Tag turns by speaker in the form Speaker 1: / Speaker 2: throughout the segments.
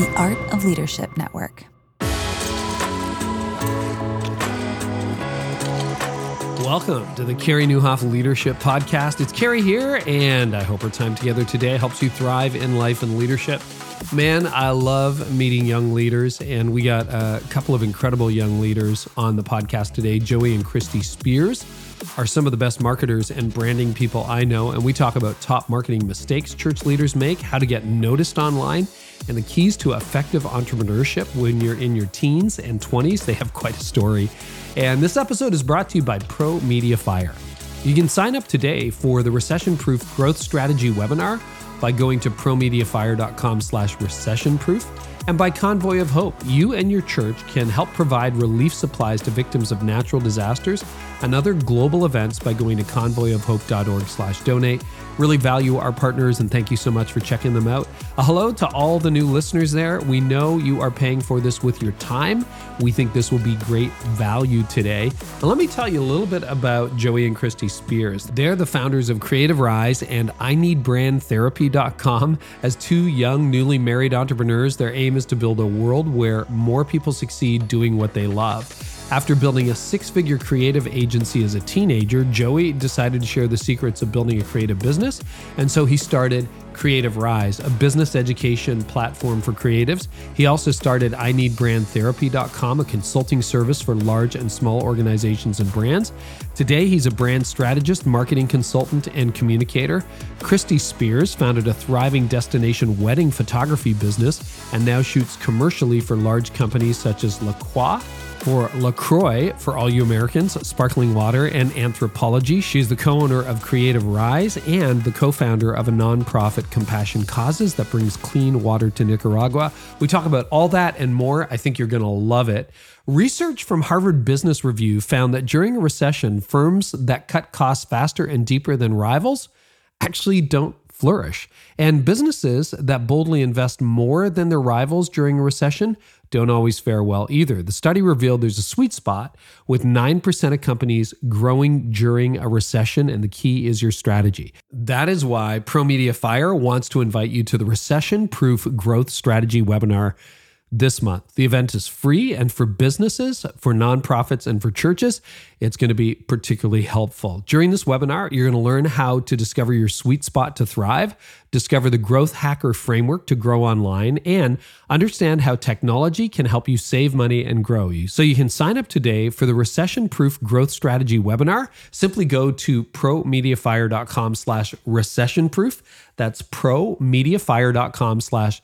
Speaker 1: the Art of Leadership Network.
Speaker 2: Welcome to the Carey Nieuwhof Leadership Podcast. It's Carey here, and I hope our time together today helps you thrive in life and leadership. Man, I love meeting young leaders, and we got a couple of incredible young leaders on the podcast today. Joey and Christy Speers are some of the best marketers and branding people I know, and we talk about top marketing mistakes church leaders make, how to get noticed online, and the keys to effective entrepreneurship when you're in your teens and 20s. They have quite a story. And this episode is brought to you by Pro Media Fire. You can sign up today for the recession proof growth strategy webinar by going to promediafire.com slash recession proof. And by Convoy of Hope, you and your church can help provide relief supplies to victims of natural disasters and other global events by going to convoyofhope.org slash donate. Really value our partners and thank you so much for checking them out. A hello to all the new listeners there. We know you are paying for this with your time. We think this will be great value today. And let me tell you a little bit about Joey and Christy Speers. They're the founders of Creativ Rise and I Need Brand Therapy.com. As two young, newly married entrepreneurs, their aim is to build a world where more people succeed doing what they love. After building a six figure creative agency as a teenager, Joey decided to share the secrets of building a creative business. And so he started Creativ Rise, a business education platform for creatives. He also started I Need Brand Therapy.com, a consulting service for large and small organizations and brands. Today, he's a brand strategist, marketing consultant, and communicator. Christy Speers founded a thriving destination wedding photography business and now shoots commercially for large companies such as La Croix for LaCroix for all you Americans, sparkling water, and Anthropologie. She's the co owner of Creativ Rise and the co founder of a nonprofit, Compassion Causes, that brings clean water to Nicaragua. We talk about all that and more. I think you're going to love it. Research from Harvard Business Review found that during a recession, firms that cut costs faster and deeper than rivals actually don't flourish. And businesses that boldly invest more than their rivals during a recession don't always fare well either. The study revealed there's a sweet spot with 9% of companies growing during a recession, and the key is your strategy. That is why Pro Media Fire wants to invite you to the Recession Proof Growth Strategy webinar this month. The event is free and for businesses, for nonprofits, and for churches, it's going to be particularly helpful. During this webinar, you're going to learn how to discover your sweet spot to thrive, discover the growth hacker framework to grow online, and understand how technology can help you save money and grow you. So you can sign up today for the recession proof growth strategy webinar. Simply go to promediafire.com slash recession proof. That's promediafire.com slash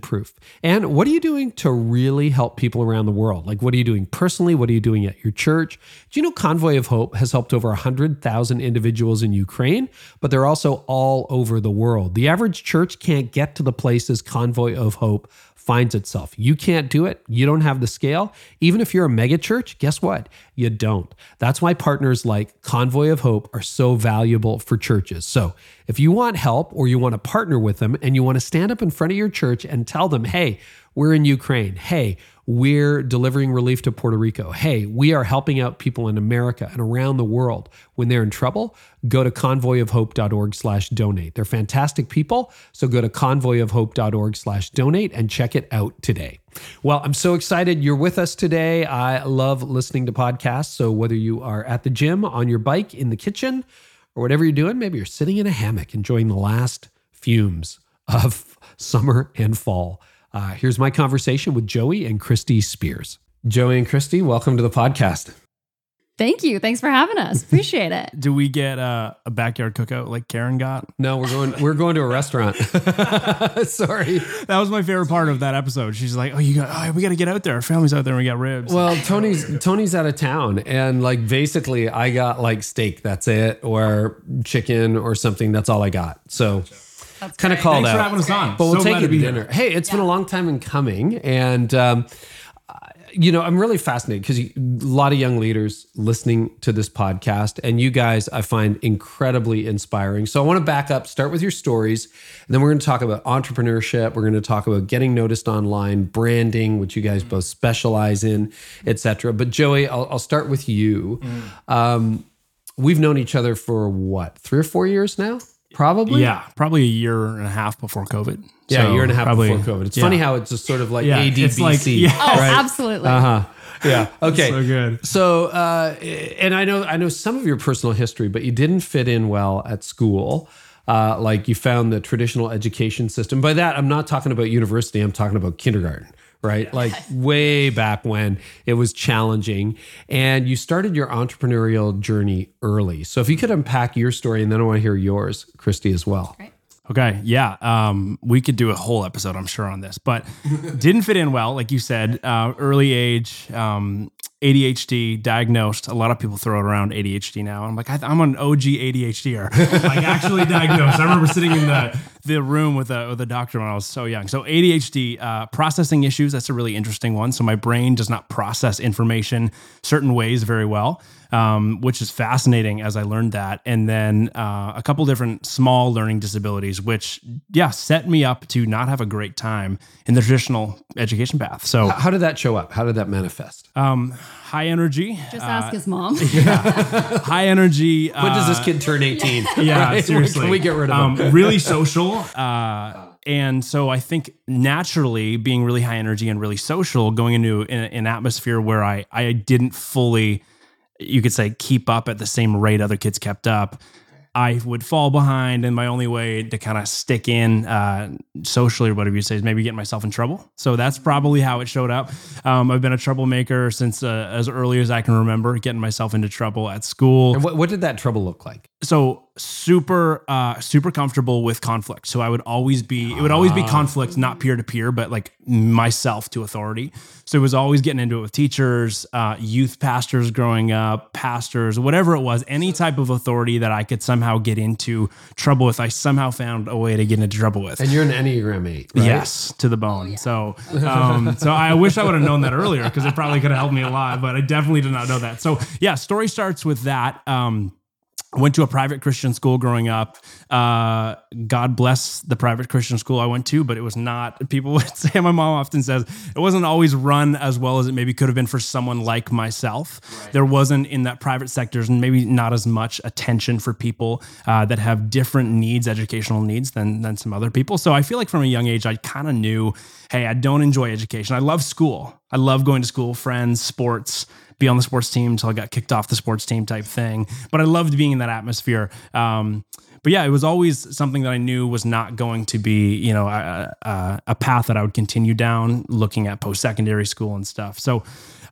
Speaker 2: proof. And what are you doing to really help people around the world? Like, what are you doing personally? What are you doing at your church? Do you know Convoy of Hope has helped over 100,000 individuals in Ukraine, but they're also all over the world. The average church can't get to the places Convoy of Hope finds itself. You can't do it. You don't have the scale. Even if you're a mega church, guess what? You don't. That's why partners like Convoy of Hope are so valuable for churches. So if you want help or you want to partner with them and you want to stand up in front of your church and tell them, hey, we're in Ukraine. Hey, we're delivering relief to Puerto Rico. Hey, we are helping out people in America and around the world when they're in trouble. Go to convoyofhope.org slash donate. They're fantastic people. So go to convoyofhope.org slash donate and check it out today. Well, I'm so excited you're with us today. I love listening to podcasts. So whether you are at the gym, on your bike, in the kitchen, or whatever you're doing, maybe you're sitting in a hammock enjoying the last fumes of summer and fall. Uh, here's my conversation with Joey and Christy Speers. Joey and Christy, welcome to the podcast.
Speaker 3: Thank you. Thanks for having us. Appreciate it.
Speaker 4: Do we get uh, a backyard cookout like Karen got?
Speaker 2: No, we're going. We're going to a restaurant. Sorry,
Speaker 4: that was my favorite part of that episode. She's like, "Oh, you got. Oh, we got to get out there. Our family's out there. and We got ribs."
Speaker 2: Well, Toni's Toni's out of town, and like basically, I got like steak. That's it, or chicken, or something. That's all I got. So kind of called
Speaker 4: Thanks
Speaker 2: out.
Speaker 4: for having us on.
Speaker 2: But we'll
Speaker 4: So
Speaker 2: take
Speaker 4: glad
Speaker 2: it
Speaker 4: to be
Speaker 2: dinner.
Speaker 4: here.
Speaker 2: Hey, it's been a long time in coming, and um, you know I'm really fascinated because a lot of young leaders listening to this podcast, and you guys I find incredibly inspiring. So I want to back up, start with your stories, and then we're going to talk about entrepreneurship. We're going to talk about getting noticed online, branding, which you guys both specialize in, etc. But Joey, I'll, I'll start with you. Um, we've known each other for what three or four years now. Probably.
Speaker 4: Yeah, probably a year and a half before COVID.
Speaker 2: Yeah,
Speaker 4: So
Speaker 2: a year and a half
Speaker 4: probably-
Speaker 2: before COVID. It's
Speaker 4: yeah.
Speaker 2: funny how it's just sort of like
Speaker 4: Yeah,
Speaker 2: ADBC.
Speaker 4: like- yeah.
Speaker 3: Oh,
Speaker 2: right?
Speaker 3: absolutely.
Speaker 2: Uh huh. Yeah. Okay.
Speaker 4: So good.
Speaker 2: So, uh, and I know I know some of your personal history, but you didn't fit in well at school. Uh, like you found the traditional education system. By that, I'm not talking about university. I'm talking about kindergarten. Right, like way back when it was challenging, and you started your entrepreneurial journey early. So, if you could unpack your story, and then I want to hear yours, Christy, as well.
Speaker 4: Okay, yeah, um, we could do a whole episode, I'm sure, on this, but didn't fit in well, like you said. Uh, early age, um, ADHD diagnosed. A lot of people throw it around ADHD now. I'm like, I, I'm an OG ADHDer, like actually diagnosed. I remember sitting in the the room with a with a doctor when I was so young. So ADHD, uh, processing issues. That's a really interesting one. So my brain does not process information certain ways very well um, which is fascinating as I learned that. And then uh, a couple different small learning disabilities, which, yeah, set me up to not have a great time in the traditional education path. So,
Speaker 2: How did that show up? How did that manifest?
Speaker 4: um, high energy,
Speaker 3: Just ask his mom. Yeah.
Speaker 4: high energy.
Speaker 2: When does this
Speaker 4: uh,
Speaker 2: kid turn 18?
Speaker 4: yeah,
Speaker 2: Right?
Speaker 4: seriously.
Speaker 2: Can we get rid of him?
Speaker 4: um, really social. Uh, and so I think naturally being really high energy and really social, going into an, an atmosphere where I I didn't fully, you could say, keep up at the same rate other kids kept up. I would fall behind, and my only way to kind of stick in uh, socially or whatever you say is maybe get myself in trouble. So that's probably how it showed up. Um, I've been a troublemaker since uh, as early as I can remember, getting myself into trouble at school
Speaker 2: And what, what did that trouble look like?
Speaker 4: so super uh super comfortable with conflict so i would always be it would always be conflict not peer to peer but like myself to authority so it was always getting into it with teachers uh youth pastors growing up pastors whatever it was any type of authority that i could somehow get into trouble with i somehow found a way to get into trouble with
Speaker 2: And you're an Enneagram 8, right?
Speaker 4: Yes, to the bone. So, um, so I wish I would have known that earlier because it probably could have helped me a lot. But I definitely did not know that. So, yeah, story starts with that. Um, went to a private Christian school growing up. Uh, God bless the private Christian school I went to, but it was not. People would say, my mom often says, it wasn't always run as well as it maybe could have been for someone like myself. There wasn't in that private sectors and maybe not as much attention for people uh, that have different needs, educational needs than than some other people. So I feel like from a young age, I kind of knew, hey, I don't enjoy education. I love school. I love going to school, friends, sports be on the sports team until I got kicked off the sports team type thing. But I loved being in that atmosphere. Um, but yeah, it was always something that I knew was not going to be, you know, a, a, a path that I would continue down looking at post secondary school and stuff. So,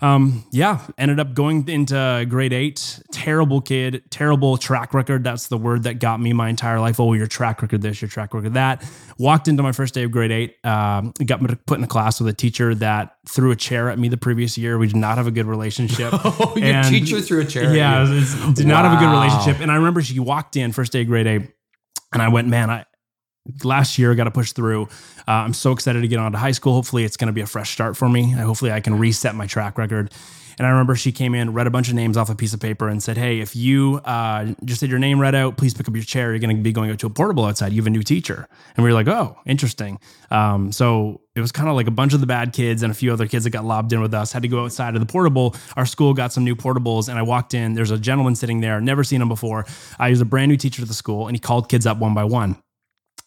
Speaker 4: um, yeah, ended up going into grade eight. Terrible kid, terrible track record. That's the word that got me my entire life. Oh, your track record this, your track record that. Walked into my first day of grade eight. Um, got put in a class with a teacher that threw a chair at me the previous year. We did not have a good relationship.
Speaker 2: Oh, your
Speaker 4: And-
Speaker 2: teacher threw a chair at
Speaker 4: Yeah,
Speaker 2: you.
Speaker 4: it was- did not have a good relationship. And I remember she walked in first day of grade eight, and I went, man, I last year I got to push through. Uh, I'm so excited to get on to high school. Hopefully, it's going to be a fresh start for me. Hopefully, I can reset my track record. And I remember she came in, read a bunch of names off a piece of paper, and said, "Hey, if you uh, just had your name read out, please pick up your chair. You're going to be going out to a portable outside. You have a new teacher." And we were like, "Oh, interesting." Um, so it was kind of like a bunch of the bad kids and a few other kids that got lobbed in with us had to go outside of the portable. Our school got some new portables, and I walked in. There's a gentleman sitting there, never seen him before. He was a brand new teacher to the school, and he called kids up one by one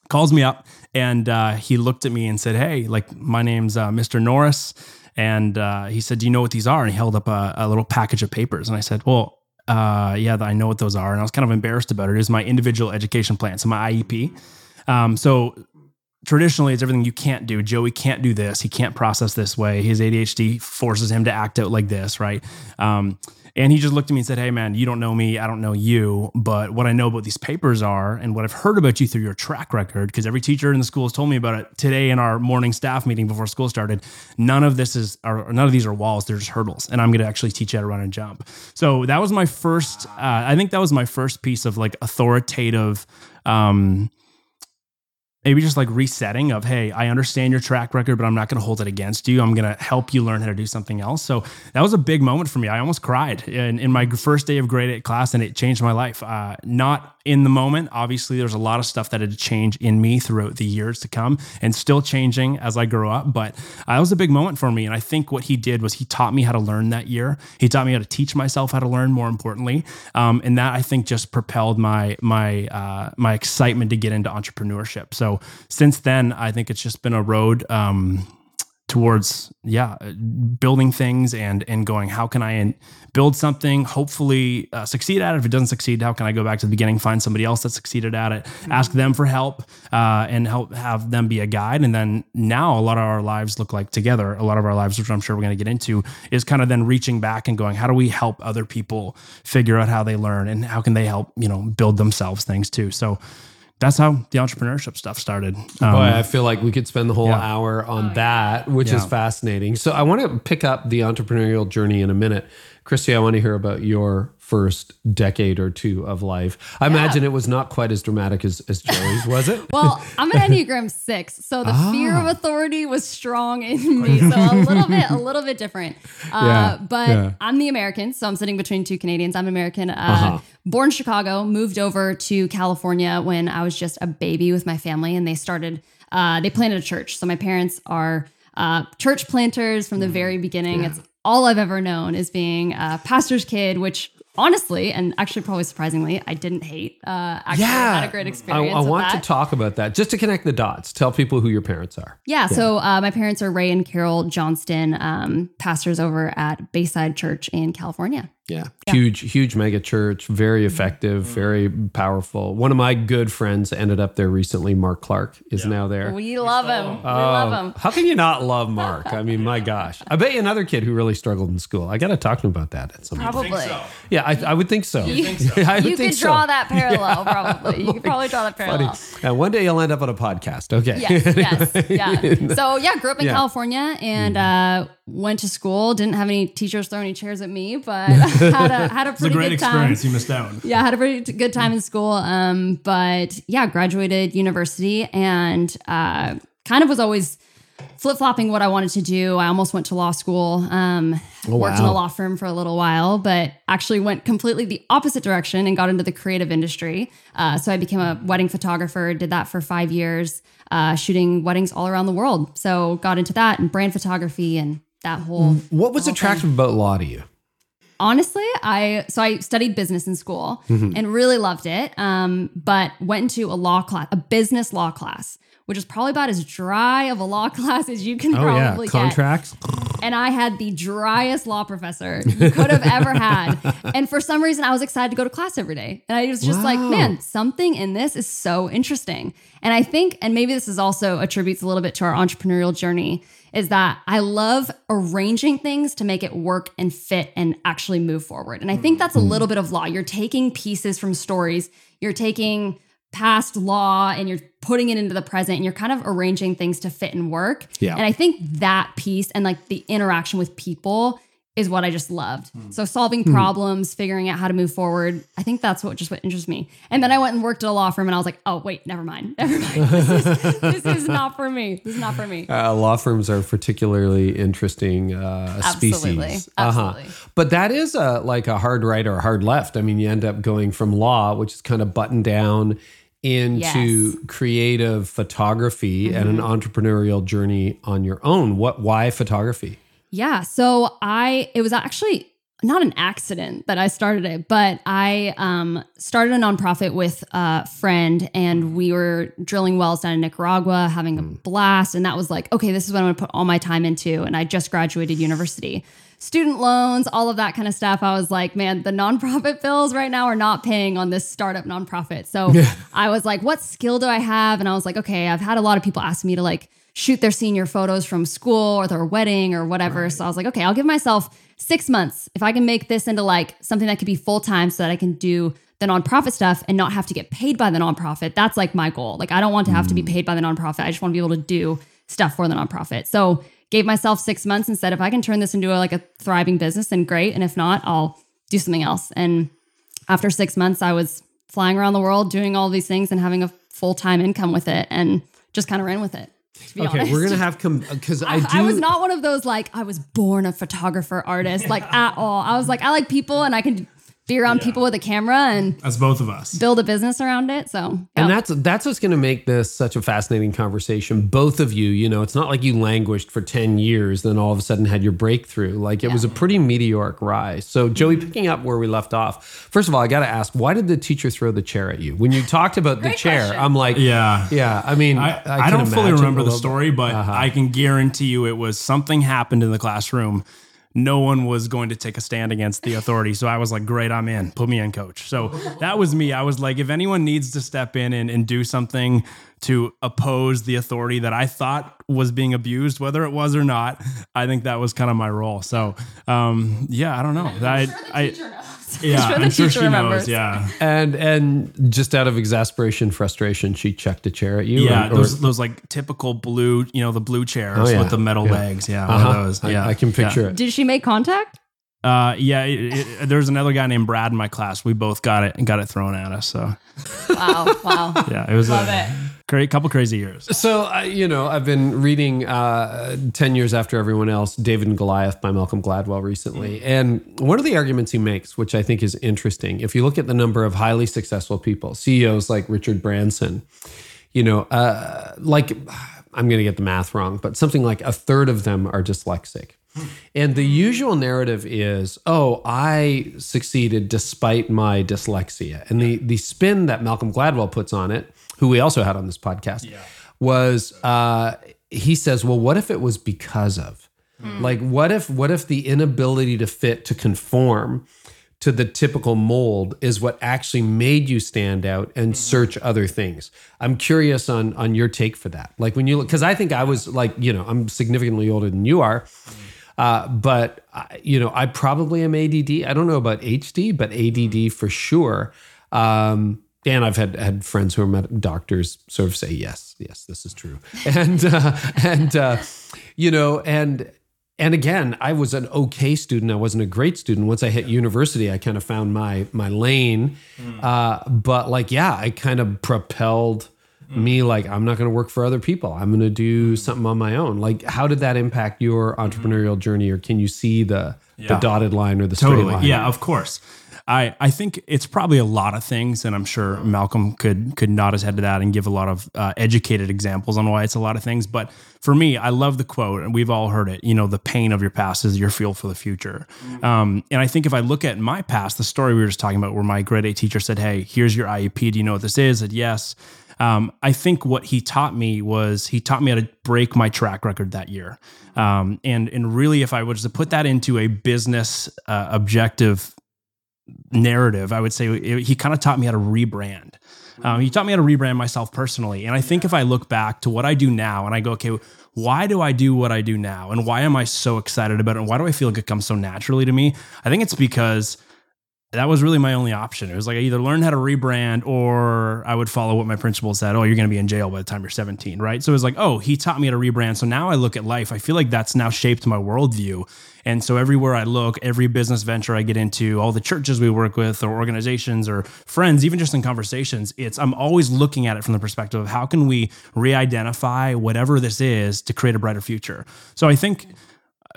Speaker 4: calls me up and uh, he looked at me and said, Hey, like my name's uh, Mr. Norris. And uh, he said, Do you know what these are? And he held up a, a little package of papers. And I said, Well, uh, yeah, I know what those are. And I was kind of embarrassed about it. It was my individual education plan, so my IEP. Um, so traditionally, it's everything you can't do. Joey can't do this. He can't process this way. His ADHD forces him to act out like this, right? Um, and he just looked at me and said, Hey, man, you don't know me. I don't know you. But what I know about these papers are, and what I've heard about you through your track record, because every teacher in the school has told me about it today in our morning staff meeting before school started. None of this is, or none of these are walls. They're just hurdles. And I'm going to actually teach you how to run and jump. So that was my first, uh, I think that was my first piece of like authoritative, um, maybe just like resetting of hey i understand your track record but i'm not going to hold it against you. I'm going to help you learn how to do something else. So that was a big moment for me. I almost cried in, in my first day of grade 8 class and it changed my life. Uh, not in the moment. Obviously there's a lot of stuff that had changed in me throughout the years to come and still changing as i grow up but uh, that was a big moment for me and i think what he did was he taught me how to learn that year. He taught me how to teach myself how to learn more importantly um, and that i think just propelled my my uh, my excitement to get into entrepreneurship. So since then, I think it's just been a road um, towards yeah, building things and and going. How can I build something? Hopefully, uh, succeed at it. If it doesn't succeed, how can I go back to the beginning, find somebody else that succeeded at it, ask them for help, uh, and help have them be a guide. And then now, a lot of our lives look like together. A lot of our lives, which I'm sure we're going to get into, is kind of then reaching back and going, how do we help other people figure out how they learn and how can they help you know build themselves things too. So that's how the entrepreneurship stuff started.
Speaker 2: Um, Boy, I feel like we could spend the whole
Speaker 4: yeah.
Speaker 2: hour on that, which
Speaker 4: Yeah.
Speaker 2: is fascinating. So I want to pick up the entrepreneurial journey in a minute. Christy, I want to hear about your first decade or two of life. I imagine it was not quite as dramatic as, as Joey's, was it?
Speaker 3: Well, I'm an Enneagram six, so the fear
Speaker 2: Ah.
Speaker 3: of authority was strong in me. So a little bit, a little bit different. Uh,
Speaker 2: Yeah,
Speaker 3: but
Speaker 2: yeah.
Speaker 3: I'm the American, so I'm sitting between two Canadians. I'm American. Uh,
Speaker 2: Uh-huh.
Speaker 3: Born Chicago, moved over to California when I was just a baby with my family, and they started. Uh, they planted a church. So my parents are uh, church planters from the very beginning. It's all I've ever known is being a pastor's kid, which. Honestly, and actually, probably surprisingly, I didn't hate. Uh, actually, had a great
Speaker 2: I,
Speaker 3: experience.
Speaker 2: I
Speaker 3: with
Speaker 2: want
Speaker 3: that.
Speaker 2: to talk about that just to connect the dots. Tell people who your parents are.
Speaker 3: Yeah, so uh, my parents are Ray and Carol Johnston, um, pastors over at Bayside Church in California.
Speaker 2: Yeah. Huge, huge mega church, very effective, very powerful. One of my good friends ended up there recently. Mark Clark is now there.
Speaker 3: We love him. We
Speaker 2: Oh,
Speaker 3: love him.
Speaker 2: How can you not love Mark? I mean, my gosh. I bet you another kid who really struggled in school. I got to talk to him about that at some point.
Speaker 3: Probably.
Speaker 2: Yeah, I, I would think so. I would
Speaker 3: You
Speaker 2: think
Speaker 3: could
Speaker 2: so.
Speaker 3: draw that parallel, probably. You could probably draw that
Speaker 2: Funny.
Speaker 3: parallel.
Speaker 2: And one day you'll end up on a podcast. Okay.
Speaker 3: Yes, yes, yeah. So yeah, grew up in
Speaker 2: Yeah. Mm-hmm.
Speaker 3: California and uh, went to school. Didn't have any teachers throw any chairs at me, but had a had a
Speaker 4: it's a
Speaker 3: pretty
Speaker 4: great
Speaker 3: good time.
Speaker 4: experience. You missed out.
Speaker 3: yeah, I had a pretty good time in school. Um, but yeah, graduated university and uh, kind of was always flip flopping what I wanted to do. I almost went to law school. Um, worked in a law firm for a little while, but actually went completely the opposite direction and got into the creative industry. Uh, so I became a wedding photographer. Did that for five years, uh, shooting weddings all around the world. So got into that and brand photography and that whole
Speaker 2: What was attractive about law to you?
Speaker 3: Honestly i so i studied business in school
Speaker 2: Mm-hmm.
Speaker 3: and really loved it um, but went into a law class a business law class which is probably about as dry of a law class as you can
Speaker 2: Oh, yeah.
Speaker 3: probably get
Speaker 2: Contracts.
Speaker 3: and I had the driest law professor you could have ever had. And for some reason, I was excited to go to class every day. And I was just like, man, something in this is so interesting. And I think, and maybe this is also attributes a little bit to our entrepreneurial journey, is that I love arranging things to make it work and fit and actually move forward. And I think that's a mm-hmm. little bit of law. You're taking pieces from stories, you're taking past law and you're putting it into the present and you're kind of arranging things to fit and work.
Speaker 2: Yeah.
Speaker 3: And I think that piece and like the interaction with people is what I just loved. So solving problems, figuring out how to move forward. I think that's what just what interests me. And then I went and worked at a law firm and I was like, oh wait, never mind. Never mind. This is, this is not for me. This is not for me.
Speaker 2: Uh, law firms are particularly interesting uh,
Speaker 3: Absolutely.
Speaker 2: species.
Speaker 3: Absolutely.
Speaker 2: But that is a, like a hard right or a hard left. I mean, you end up going from law, which is kind of buttoned down, into
Speaker 3: Yes. Mm-hmm.
Speaker 2: creative photography and an entrepreneurial journey on your own. What? Why photography?
Speaker 3: Yeah. So I, it was actually not an accident that I started it, but I um, started a nonprofit with a friend and we were drilling wells down in Nicaragua, having a blast. And that was like, okay, this is what I'm going to put all my time into. And I just graduated university. Student loans, all of that kind of stuff. I was like, man, the nonprofit bills right now are not paying on this startup nonprofit. So I was like, what skill do I have? And I was like, okay, I've had a lot of people ask me to like shoot their senior photos from school or their wedding or whatever. So I was like, okay, I'll give myself six months. If I can make this into like something that could be full time so that I can do the nonprofit stuff and not have to get paid by the nonprofit, that's like my goal. Like, I don't want to have to be mm. paid by the nonprofit. I just want to be able to do stuff for the nonprofit. So gave myself six months and said, if I can turn this into a, like a thriving business, then great. And if not, I'll do something else. And after six months, I was flying around the world doing all these things and having a full time income with it. And just kind of ran with it.
Speaker 2: Okay,
Speaker 3: honest.
Speaker 2: we're gonna have come because uh, I,
Speaker 3: I,
Speaker 2: do.
Speaker 3: I was not one of those like I was born a photographer artist like at all. I was like I like people and I can be around people with a camera and
Speaker 4: That's both of us.
Speaker 3: build a business around it. So
Speaker 2: And that's that's what's going to make this such a fascinating conversation. Both of you, you know, it's not like you languished for 10 years then all of a sudden had your breakthrough. Like it was a pretty meteoric rise. So, Joey, picking up where we left off. First of all, I got to ask, why did the teacher throw the chair at you? When you talked about the chair,
Speaker 3: question.
Speaker 2: I'm like,
Speaker 4: Yeah.
Speaker 2: yeah, I mean,
Speaker 4: I, I,
Speaker 2: can
Speaker 4: don't fully remember the story, but
Speaker 2: Uh-huh.
Speaker 4: I can guarantee you it was something happened in the classroom. No one was going to take a stand against the authority. So I was like, great, I'm in. Put me in, coach. So that was me. I was like, if anyone needs to step in and, and do something to oppose the authority that I thought was being abused, whether it was or not, I think that was kind of my role. So um, yeah, I don't know. I, I, yeah,
Speaker 3: sure the
Speaker 4: I'm sure she
Speaker 3: remembers.
Speaker 4: knows. Yeah.
Speaker 2: And and just out of exasperation, frustration, she chucked a chair at you.
Speaker 4: Yeah,
Speaker 2: or- or-
Speaker 4: those those like typical blue, you know, the blue chairs
Speaker 2: Oh, yeah.
Speaker 4: with the metal
Speaker 2: Yeah.
Speaker 4: legs. Yeah,
Speaker 2: Uh-huh.
Speaker 4: of those. Yeah,
Speaker 2: I, can picture
Speaker 4: yeah.
Speaker 2: it.
Speaker 3: Did she make contact?
Speaker 4: Uh, yeah, it, it, there's another guy named Brad in my class. We both got it and got it thrown at us. So
Speaker 3: Wow, wow.
Speaker 4: yeah, it was
Speaker 3: Love
Speaker 4: a
Speaker 3: it.
Speaker 4: Great couple crazy years.
Speaker 2: So, uh, you know, I've been reading uh, 10 Years After Everyone Else, David and Goliath by Malcolm Gladwell recently. And one of the arguments he makes, which I think is interesting, if you look at the number of highly successful people, CEOs like Richard Branson, you know, uh, like, I'm going to get the math wrong, but something like a third of them are dyslexic. And the usual narrative is, oh, I succeeded despite my dyslexia. And the the spin that Malcolm Gladwell puts on it, who we also had on this podcast, was uh, he says, well, what if it was because of? Like, what if what if the inability to fit to conform to the typical mold is what actually made you stand out and search other things. I'm curious on on your take for that. Like when you look, because I think I was like, you know, I'm significantly older than you are. Uh, but I- you know, I probably am ADD. I don't know about HD, but ADD for sure. Um, and I've had had friends who are med- doctors sort of say yes, yes, this is true, and uh, and uh, you know, and and again, I was an okay student. I wasn't a great student. Once I hit university, I kind of found my my lane. Uh, but like, yeah, I kind of propelled me. Like, I'm not going to work for other people. I'm going to do something on my own. Like, how did that impact your entrepreneurial journey, or can you see the the dotted line or the straight line?
Speaker 4: Yeah, of course. I, I think it's probably a lot of things, and I'm sure Malcolm could could nod his head to that and give a lot of uh, educated examples on why it's a lot of things. But for me, I love the quote, and we've all heard it. You know, the pain of your past is your fuel for the future. Um, and I think if I look at my past, the story we were just talking about, where my grade eight teacher said, "Hey, here's your IEP. Do you know what this is?" I said, "Yes." Um, I think what he taught me was he taught me how to break my track record that year. Um, and and really, if I was to put that into a business uh, objective narrative, I would say it- he kind of taught me how to rebrand. Um, he taught me how to rebrand myself personally. And I think if I look back to what I do now and I go, okay, why do I do what I do now? And why am I so excited about it? And why do I feel like it comes so naturally to me? I think it's because that was really my only option. It was like I either learn how to rebrand or I would follow what my principal said. Oh, you're going to be in jail by the time you're 17, right? So it was like, oh, he taught me how to rebrand. So now I look at life. I feel like that's now shaped my worldview. And so everywhere I look, every business venture I get into, all the churches we work with, or organizations, or friends, even just in conversations, it's I'm always looking at it from the perspective of how can we re-identify whatever this is to create a brighter future. So I think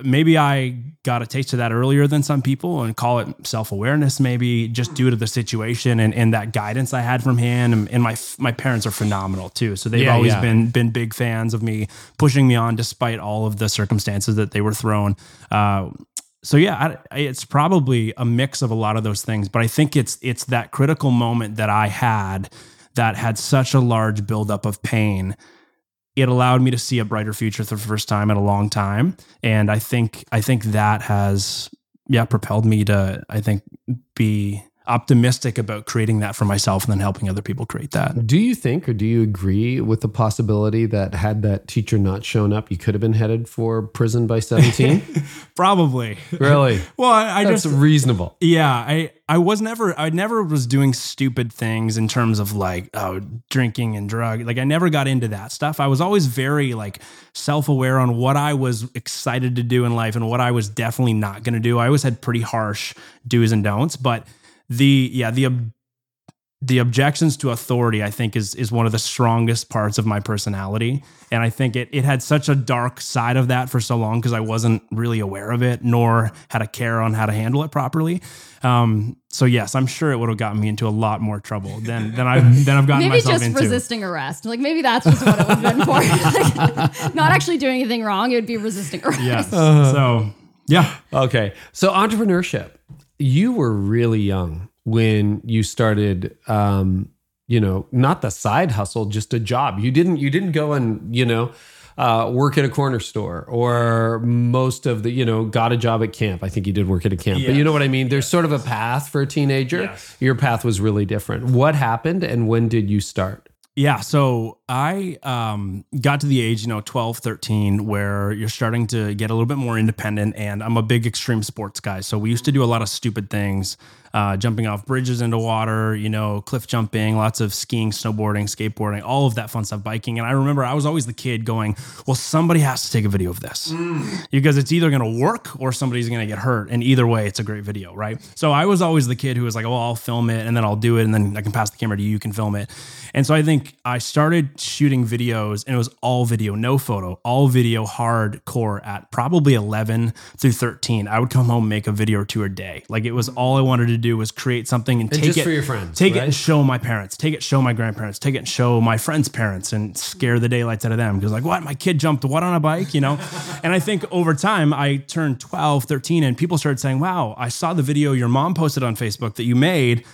Speaker 4: maybe I got a taste of that earlier than some people and call it self awareness, maybe just due to the situation and, and that guidance I had from him. And, and my my parents are phenomenal too, so they've
Speaker 2: Yeah,
Speaker 4: always
Speaker 2: yeah.
Speaker 4: been been big fans of me, pushing me on despite all of the circumstances that they were thrown. Uh, so yeah, I, I- it's probably a mix of a lot of those things, but I think it's it's that critical moment that I had that had such a large buildup of pain it allowed me to see a brighter future for the first time in a long time. And i think i think that has yeah propelled me to i think be optimistic about creating that for myself and then helping other people create that
Speaker 2: Do you think or do you agree with the possibility that had that teacher not shown up, you could have been headed for prison by 17?
Speaker 4: probably
Speaker 2: really?
Speaker 4: well i, I
Speaker 2: That's
Speaker 4: just
Speaker 2: reasonable.
Speaker 4: Yeah, I I was never I never was doing stupid things in terms of like oh drinking and drug. Like I never got into that stuff. I was always very like self-aware on what I was excited to do in life and what I was definitely not going to do. I always had pretty harsh do's and don'ts, but the yeah, the ob- the objections to authority i think is is one of the strongest parts of my personality and i think it it had such a dark side of that for so long because i wasn't really aware of it nor had a care on how to handle it properly um, so yes i'm sure it would have gotten me into a lot more trouble than than i've than i've gotten
Speaker 3: maybe
Speaker 4: myself
Speaker 3: just
Speaker 4: into
Speaker 3: resisting arrest. Like maybe that's just what it would have been for. Like, not actually doing anything wrong. It would be resisting arrest.
Speaker 4: yes so yeah
Speaker 2: Okay. So entrepreneurship. You were really young when you started um, you know, not the side hustle, just a job. You didn't you didn't go and, you know, uh, work at a corner store or most of the, you know, got a job at camp. I think you did work at a camp, but you know what I mean? There's sort of a path for a teenager.
Speaker 4: Yes.
Speaker 2: Your path was really different. What happened and when did you start?
Speaker 4: Yeah, so I um, got to the age, you know, 12, 13, where you're starting to get a little bit more independent. And I'm a big extreme sports guy. So we used to do a lot of stupid things, uh, jumping off bridges into water, you know, cliff jumping, lots of skiing, snowboarding, skateboarding, all of that fun stuff, biking. And I remember I was always the kid going, well, somebody has to take a video of this because it's either going to work or somebody's going to get hurt. And either way, it's a great video, right? So I was always the kid who was like, oh, I'll film it and then I'll do it and then I can pass the camera to you, you can film it. And so I think I started shooting videos and it was all video, no photo, all video hardcore at probably 11 through 13. I would come home, make a video or two a day. Like it was all I wanted to do was create something and,
Speaker 2: And
Speaker 4: take it
Speaker 2: for your friends,
Speaker 4: take it and show my parents, take it, show my grandparents, take it and show my friends' parents and scare the daylights out of them. Because like, what? My kid jumped what on a bike, you know? and I think over time I turned 12, 13 and people started saying, wow, I saw the video your mom posted on Facebook that you made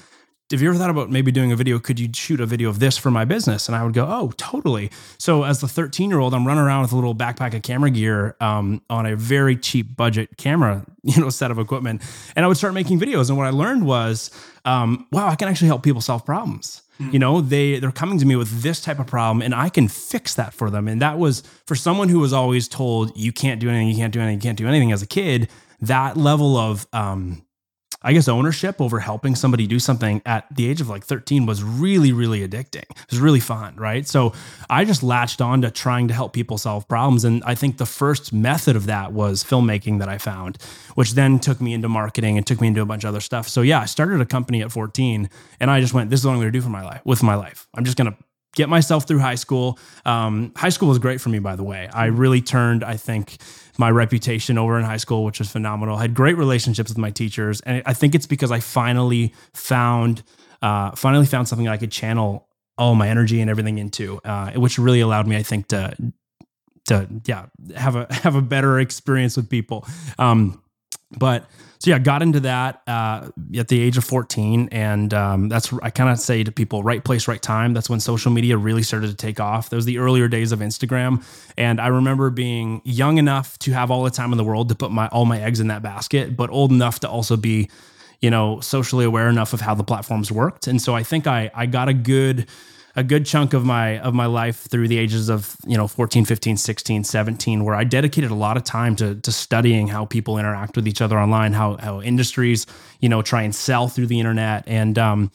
Speaker 4: have you ever thought about maybe doing a video? Could you shoot a video of this for my business? And I would go, oh, totally. So as the 13 year old, I'm running around with a little backpack of camera gear um, on a very cheap budget camera, you know, set of equipment, and I would start making videos. And what I learned was, um, wow, I can actually help people solve problems. You know, they they're coming to me with this type of problem, and I can fix that for them. And that was for someone who was always told you can't do anything, you can't do anything, you can't do anything as a kid. That level of um, I guess ownership over helping somebody do something at the age of like 13 was really, really addicting. It was really fun, right? So I just latched on to trying to help people solve problems. And I think the first method of that was filmmaking that I found, which then took me into marketing and took me into a bunch of other stuff. So yeah, I started a company at 14 and I just went, this is what I'm going to do for my life, with my life. I'm just going to get myself through high school. Um, high school was great for me, by the way. I really turned, I think, my reputation over in high school, which was phenomenal. I had great relationships with my teachers, and I think it's because I finally found, uh, finally found something I could channel all my energy and everything into, uh, which really allowed me, I think, to to yeah have a have a better experience with people. Um, but so yeah, got into that uh, at the age of 14, and um, that's I kind of say to people, right place, right time. That's when social media really started to take off. Those the earlier days of Instagram, and I remember being young enough to have all the time in the world to put my all my eggs in that basket, but old enough to also be, you know, socially aware enough of how the platforms worked. And so I think I I got a good a good chunk of my of my life through the ages of you know 14 15 16 17 where i dedicated a lot of time to to studying how people interact with each other online how how industries you know try and sell through the internet and um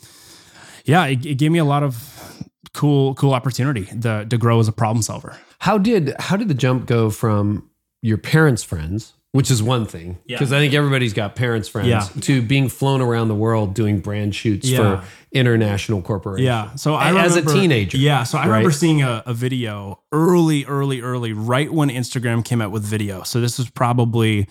Speaker 4: yeah it, it gave me a lot of cool cool opportunity to, to grow as a problem solver
Speaker 2: How did how did the jump go from your parents' friends, which is one thing, because I think everybody's got parents' friends,
Speaker 4: Yeah.
Speaker 2: to being flown around the world doing brand shoots
Speaker 4: Yeah.
Speaker 2: for international corporation.
Speaker 4: Yeah. So I
Speaker 2: as a teenager.
Speaker 4: Yeah. So I
Speaker 2: right?
Speaker 4: remember seeing a, a video early, early, early, right when Instagram came out with video. So this was probably.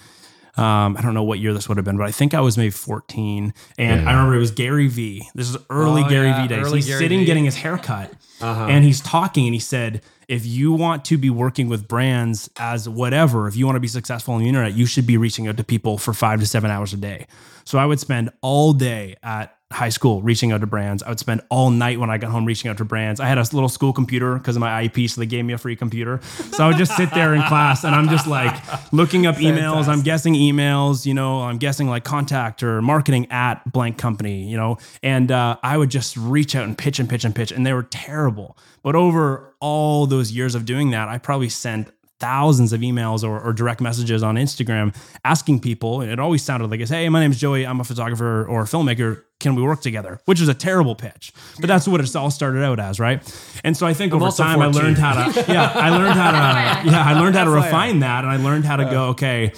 Speaker 4: Um, I don't know what year this would have been, but I think I was maybe 14. And I remember it was Gary V. This is early
Speaker 2: Oh,
Speaker 4: Gary
Speaker 2: yeah,
Speaker 4: V days.
Speaker 2: early
Speaker 4: He's
Speaker 2: Gary
Speaker 4: sitting
Speaker 2: V.
Speaker 4: getting his hair cut
Speaker 2: Uh-huh.
Speaker 4: and he's talking and he said, if you want to be working with brands as whatever, if you want to be successful on the internet, you should be reaching out to people for five to seven hours a day. So I would spend all day at high school reaching out to brands. I would spend all night when I got home reaching out to brands. I had a little school computer because of my IEP, so they gave me a free computer. So I would just sit there in class and I'm just like looking up emails. I'm guessing emails, you know, I'm guessing like contact or marketing at blank company, you know, and uh, I would just reach out and pitch and pitch and pitch, and they were terrible. But over all those years of doing that, I probably sent thousands of emails or, or direct messages on Instagram asking people, and it always sounded like, "Hey, my name's Joey. I'm a photographer or a filmmaker. Can we work together?" Which is a terrible pitch, but that's what it's all started out as, right? And so I think over
Speaker 2: also
Speaker 4: time, I learned how to, yeah, I learned how to, yeah, I learned how to refine that, and I learned how to go, okay.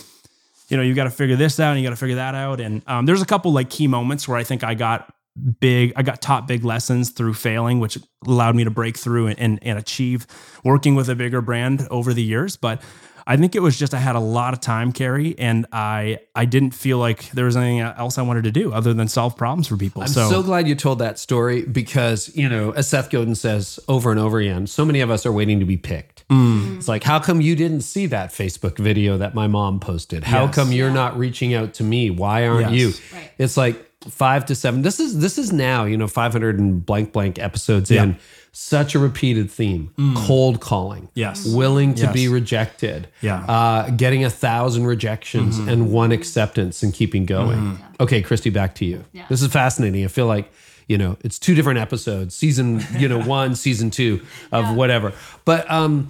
Speaker 4: You know, you got to figure this out and you got to figure that out. And um, there's a couple like key moments where I think I got big, I got taught big lessons through failing, which allowed me to break through and, and, and achieve working with a bigger brand over the years. But I think it was just I had a lot of time, Carey, and I I didn't feel like there was anything else I wanted to do other than solve problems for people.
Speaker 2: I'm so, glad you told that story because, you know, as Seth Godin says over and over again, so many of us are waiting to be picked. Mm. It's like, how come you didn't see that Facebook video that my mom posted? How
Speaker 4: Yes.
Speaker 2: come you're not reaching out to me? Why aren't
Speaker 4: Yes.
Speaker 2: you?
Speaker 3: Right.
Speaker 2: It's like five to seven. This is this is now, you know, 500 and blank blank episodes in. Such a repeated theme. Cold calling.
Speaker 4: Yes.
Speaker 2: Willing to
Speaker 4: Yes.
Speaker 2: be rejected.
Speaker 4: Yeah.
Speaker 2: Uh, getting a thousand rejections and one acceptance and keeping going. Okay, Christy, back to you. Yeah. This is fascinating. I feel like, you know, it's two different episodes, season, you know, one, season two of whatever. But um,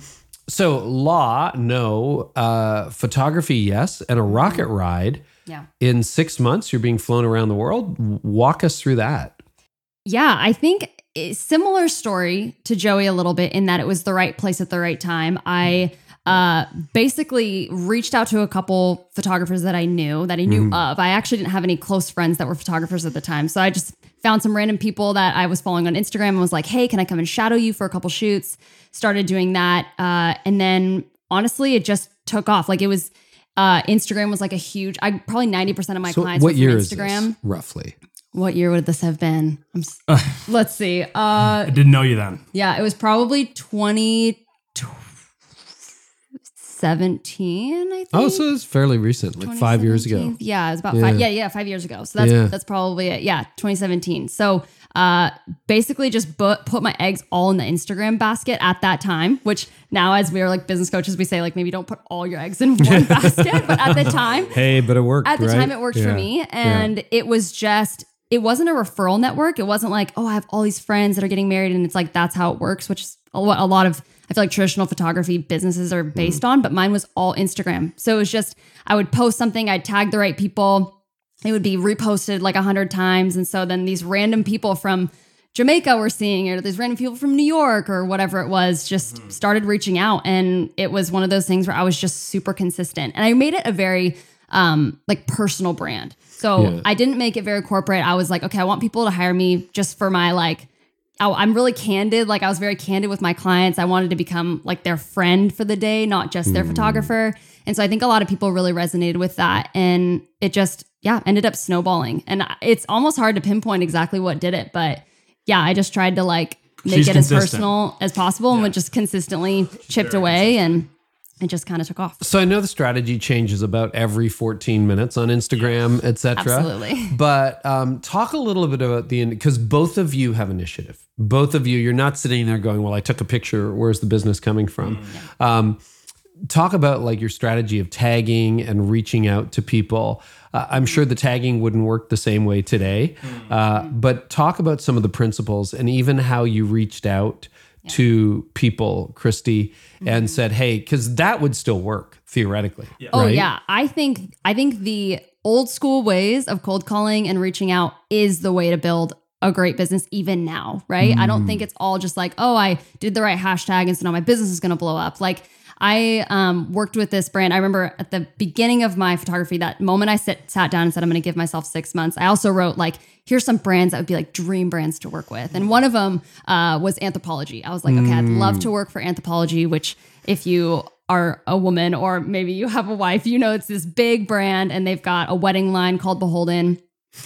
Speaker 2: so law, no, uh, photography, yes, and a rocket ride.
Speaker 3: Yeah.
Speaker 2: In six months, you're being flown around the world. Walk us through that.
Speaker 3: Yeah, I think similar story to Joey a little bit in that it was the right place at the right time. I uh, basically reached out to a couple photographers that I knew that I knew of. I actually didn't have any close friends that were photographers at the time, so I just found some random people that I was following on Instagram and was like, "Hey, can I come and shadow you for a couple shoots?" Started doing that, uh, and then honestly, it just took off. Like it was. Uh, Instagram was like a huge. I probably ninety percent of my
Speaker 2: So,
Speaker 3: clients
Speaker 2: what
Speaker 3: were from
Speaker 2: year is
Speaker 3: Instagram.
Speaker 2: this, roughly?
Speaker 3: What year would this have been? I'm let's see. Uh,
Speaker 4: I didn't know you then.
Speaker 3: yeah, it was probably 2017, I think.
Speaker 2: Oh, so it's fairly recent, like five years ago.
Speaker 3: Yeah, it was about
Speaker 2: Yeah.
Speaker 3: five. Yeah, yeah, five years ago. So that's
Speaker 2: Yeah.
Speaker 3: that's probably it. Yeah, 2017. So uh, basically, just put put my eggs all in the Instagram basket at that time. Which now, as we are like business coaches, we say like maybe don't put all your eggs in one basket. But at the time,
Speaker 2: Hey, but it worked.
Speaker 3: at the
Speaker 2: right?
Speaker 3: time it worked for me and it was just it wasn't a referral network it wasn't like oh i have all these friends that are getting married and it's like that's how it works which is lot, a lot of i feel like traditional photography businesses are based on but mine was all instagram so it was just i would post something i'd tag the right people it would be reposted like a hundred times. And so then these random people from jamaica were seeing it or these random people from new york or whatever it was just started reaching out. And it was one of those things where i was just super consistent. And i made it a very um like personal brand. So
Speaker 2: Yeah.
Speaker 3: i didn't make it very corporate. I was like okay i want people to hire me just for my like I- I'm really candid. Like I was very candid with my clients. I wanted to become like their friend for the day, not just their photographer. And so I think a lot of people really resonated with that. And it just, yeah, ended up snowballing. And it's almost hard to pinpoint exactly what did it. But yeah, I just tried to like make
Speaker 4: She's
Speaker 3: it as personal as possible and would just consistently chipped away and it just kind of took off.
Speaker 2: So I know the strategy changes about every 14 minutes on Instagram, etc.
Speaker 3: Absolutely.
Speaker 2: But um, talk a little bit about the because both of you have initiative. Both of you, you're not sitting there going, "Well, I took a picture. Where's the business coming from?" Um, talk about like your strategy of tagging and reaching out to people. Uh, I'm sure the tagging wouldn't work the same way today, uh, but talk about some of the principles and even how you reached out to people, Christy, and mm-hmm. said, "Hey," because that would still work theoretically.
Speaker 3: Oh
Speaker 2: right?
Speaker 3: yeah, I think I think the old school ways of cold calling and reaching out is the way to build a great business even now, right? I don't think mm. it's all just like, oh, I did the right hashtag and so now my business is going to blow up. Like I um, worked with this brand. I remember at the beginning of my photography, that moment I sit, sat down and said, I'm going to give myself six months. I also wrote like, here's some brands that would be like dream brands to work with. And one of them uh, was Anthropologie. I was like, okay, I'd love to work for Anthropologie, which if you are a woman or maybe you have a wife, you know, it's this big brand and they've got a wedding line called Beholden.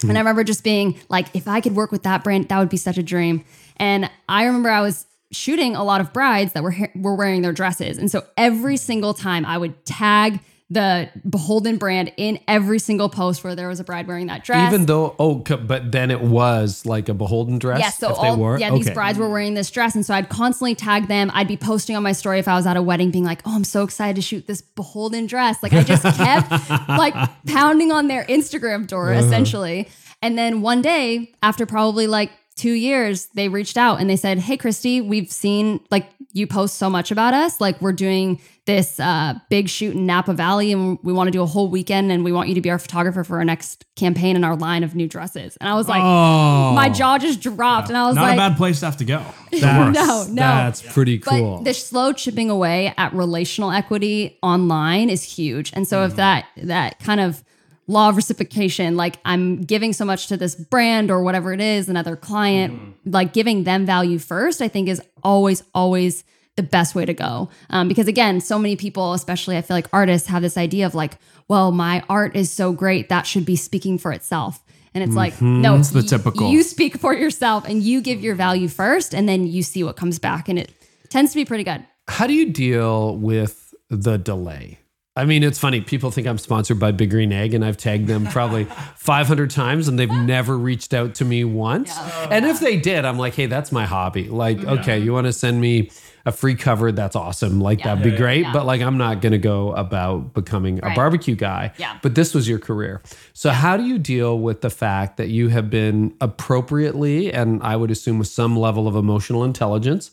Speaker 3: And I remember just being like, if I could work with that brand, that would be such a dream. And I remember I was shooting a lot of brides that were were wearing their dresses, and so every single time I would tag the Beholden brand in every single post where there was a bride wearing that dress.
Speaker 2: Even though, oh, but then it was like a beholden dress.
Speaker 3: Yeah, so
Speaker 2: if they
Speaker 3: all, yeah, these brides were wearing this dress, and so I'd constantly tag them. I'd be posting on my story if I was at a wedding, being like, "Oh, I'm so excited to shoot this beholden dress!" Like I just kept like pounding on their Instagram door,
Speaker 2: Uh-huh.
Speaker 3: essentially. And then one day, after probably like two years, they reached out and they said, "Hey, Christy, we've seen like you post so much about us. Like we're doing this uh, big shoot in Napa Valley, and we want to do a whole weekend, and we want you to be our photographer for our next campaign in our line of new dresses." And I was like,
Speaker 4: Oh,
Speaker 3: my jaw just dropped, and I was
Speaker 4: not
Speaker 3: like, Not
Speaker 4: a bad place to have to go.
Speaker 2: That's,
Speaker 3: No, no.
Speaker 2: That's pretty cool.
Speaker 3: but the slow chipping away at relational equity online is huge. And so
Speaker 2: Mm-hmm.
Speaker 3: if that that kind of law of reciprocation. Like I'm giving so much to this brand or whatever it is, another client, like giving them value first, I think is always, always the best way to go. Um, because again, so many people, especially I feel like artists, have this idea of like, well, my art is so great that should be speaking for itself. And it's like, no,
Speaker 4: It's the
Speaker 3: y-
Speaker 4: typical.
Speaker 3: You speak for yourself and you give your value first, and then you see what comes back, and it tends to be pretty good.
Speaker 2: How do you deal with the delay? I mean, it's funny. People think I'm sponsored by Big Green Egg, and I've tagged them probably 500 times, and they've never reached out to me once. And if they did, I'm like, hey, that's my hobby. Like, okay, you want to send me a free cover? That's awesome. Like, that'd be great. But like, I'm not going to go about becoming a barbecue guy.
Speaker 3: Yeah.
Speaker 2: But this was your career. So, how do you deal with the fact that you have been appropriately, and I would assume with some level of emotional intelligence,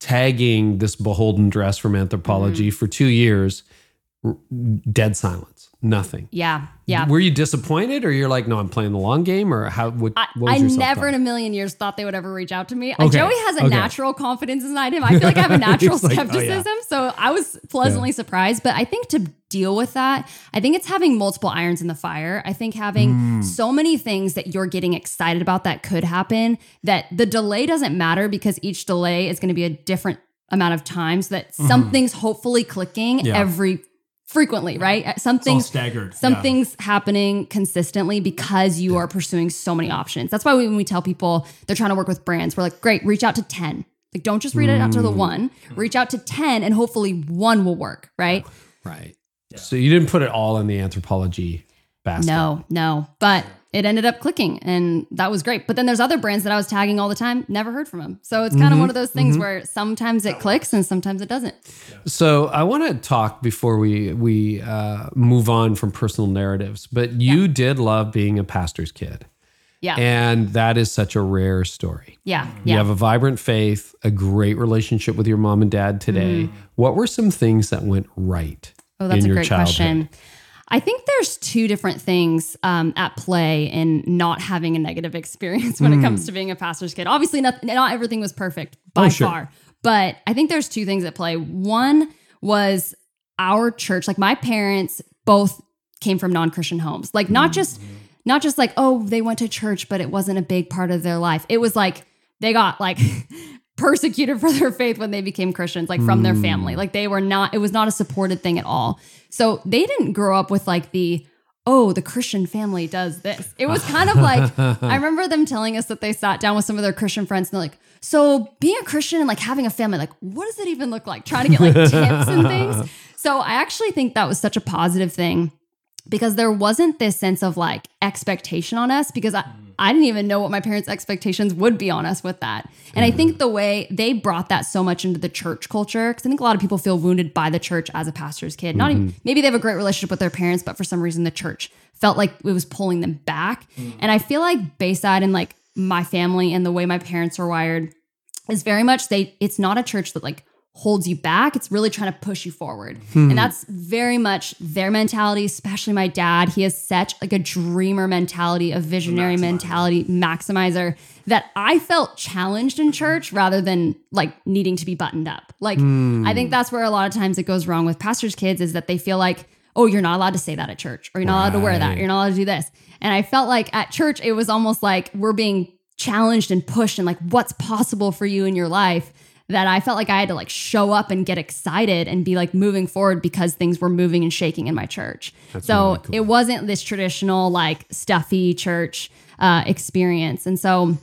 Speaker 2: tagging this beholden dress from Anthropologie
Speaker 3: Mm-hmm.
Speaker 2: for two years, dead silence, nothing.
Speaker 3: Yeah, yeah.
Speaker 2: Were you disappointed, or you're like, no, I'm playing the long game, or how? What,
Speaker 3: I,
Speaker 2: what was
Speaker 3: I never
Speaker 2: self-talk?
Speaker 3: in a million years thought they would ever reach out to me.
Speaker 2: Okay,
Speaker 3: Joey has a
Speaker 2: okay.
Speaker 3: natural confidence inside him. I feel like I have a natural
Speaker 2: He's like, oh, yeah.
Speaker 3: skepticism. So I was pleasantly surprised. But I think to deal with that, I think it's having multiple irons in the fire. I think having
Speaker 2: Hmm.
Speaker 3: so many things that you're getting excited about that could happen that the delay doesn't matter because each delay is going to be a different amount of times that something's hopefully clicking.
Speaker 4: Yeah.
Speaker 3: every frequently, right?
Speaker 4: It's all
Speaker 3: Something's
Speaker 4: staggered.
Speaker 3: something's happening consistently because you are pursuing so many options. That's why when we tell people they're trying to work with brands, we're like, great, reach out to 10. Like, don't just reach out to the mm. one, reach out to 10, and hopefully one will work, right?
Speaker 2: Right. So you didn't put it all in the Anthropologie basket.
Speaker 3: No, no. But it ended up clicking and that was great. But then there's other brands that I was tagging all the time, never heard from them. So it's kind of mm-hmm. one of those things mm-hmm. where sometimes it clicks and sometimes it doesn't.
Speaker 2: So I want to talk before we we uh, move on from personal narratives. But you did love being a pastor's kid,
Speaker 3: Yeah.
Speaker 2: and that is such a rare story.
Speaker 3: yeah.
Speaker 2: You
Speaker 3: Yeah.
Speaker 2: have a vibrant faith, a great relationship with your mom and dad today. Mm-hmm. What were some things that went right
Speaker 3: Oh, that's
Speaker 2: in
Speaker 3: a
Speaker 2: your
Speaker 3: great
Speaker 2: childhood?
Speaker 3: question. I think there's two different things um, at play in not having a negative experience when it comes to being a pastor's kid. Obviously, not, not everything was perfect by
Speaker 2: Oh, sure.
Speaker 3: far, but I think there's two things at play. One was our church, like my parents both came from non-Christian homes, like not just not just like oh they went to church, but it wasn't a big part of their life. It was like they got like persecuted for their faith when they became Christians, like from their family. Hmm. Like they were not, it was not a supported thing at all. So they didn't grow up with like the, oh, the Christian family does this. It was kind of like, I remember them telling us that they sat down with some of their Christian friends and they're like, so being a Christian and like having a family, like, what does it even look like? Trying to get like tips and things. So I actually think that was such a positive thing because there wasn't this sense of like expectation on us because I, I didn't even know what my parents' expectations would be on us with that. And I hmm. think the way they brought that so much into the church culture, because I think a lot of people feel wounded by the church as a pastor's kid. Not even, mm-hmm. maybe they have a great relationship with their parents, but for some reason the church felt like it was pulling them back. Mm. And I feel like Bayside and like my family and the way my parents are wired is very much they it's not a church that like holds you back it's really trying to push you forward. Hmm. And that's very much their mentality especially my dad. He has such like a dreamer mentality a visionary mentality maximizer that i felt challenged in church rather than like needing to be buttoned up. Like hmm. i think that's where a lot of times it goes wrong with pastors kids is that they feel like oh you're not allowed to say that at church or you're not allowed to wear that you're not allowed to do this. And i felt like at church it was almost like we're being challenged and pushed and like what's possible for you in your life that I felt like I had to like show up and get excited and be like moving forward because things were moving and shaking in my church. so
Speaker 2: really cool.
Speaker 3: it wasn't this traditional like stuffy church uh, experience. And so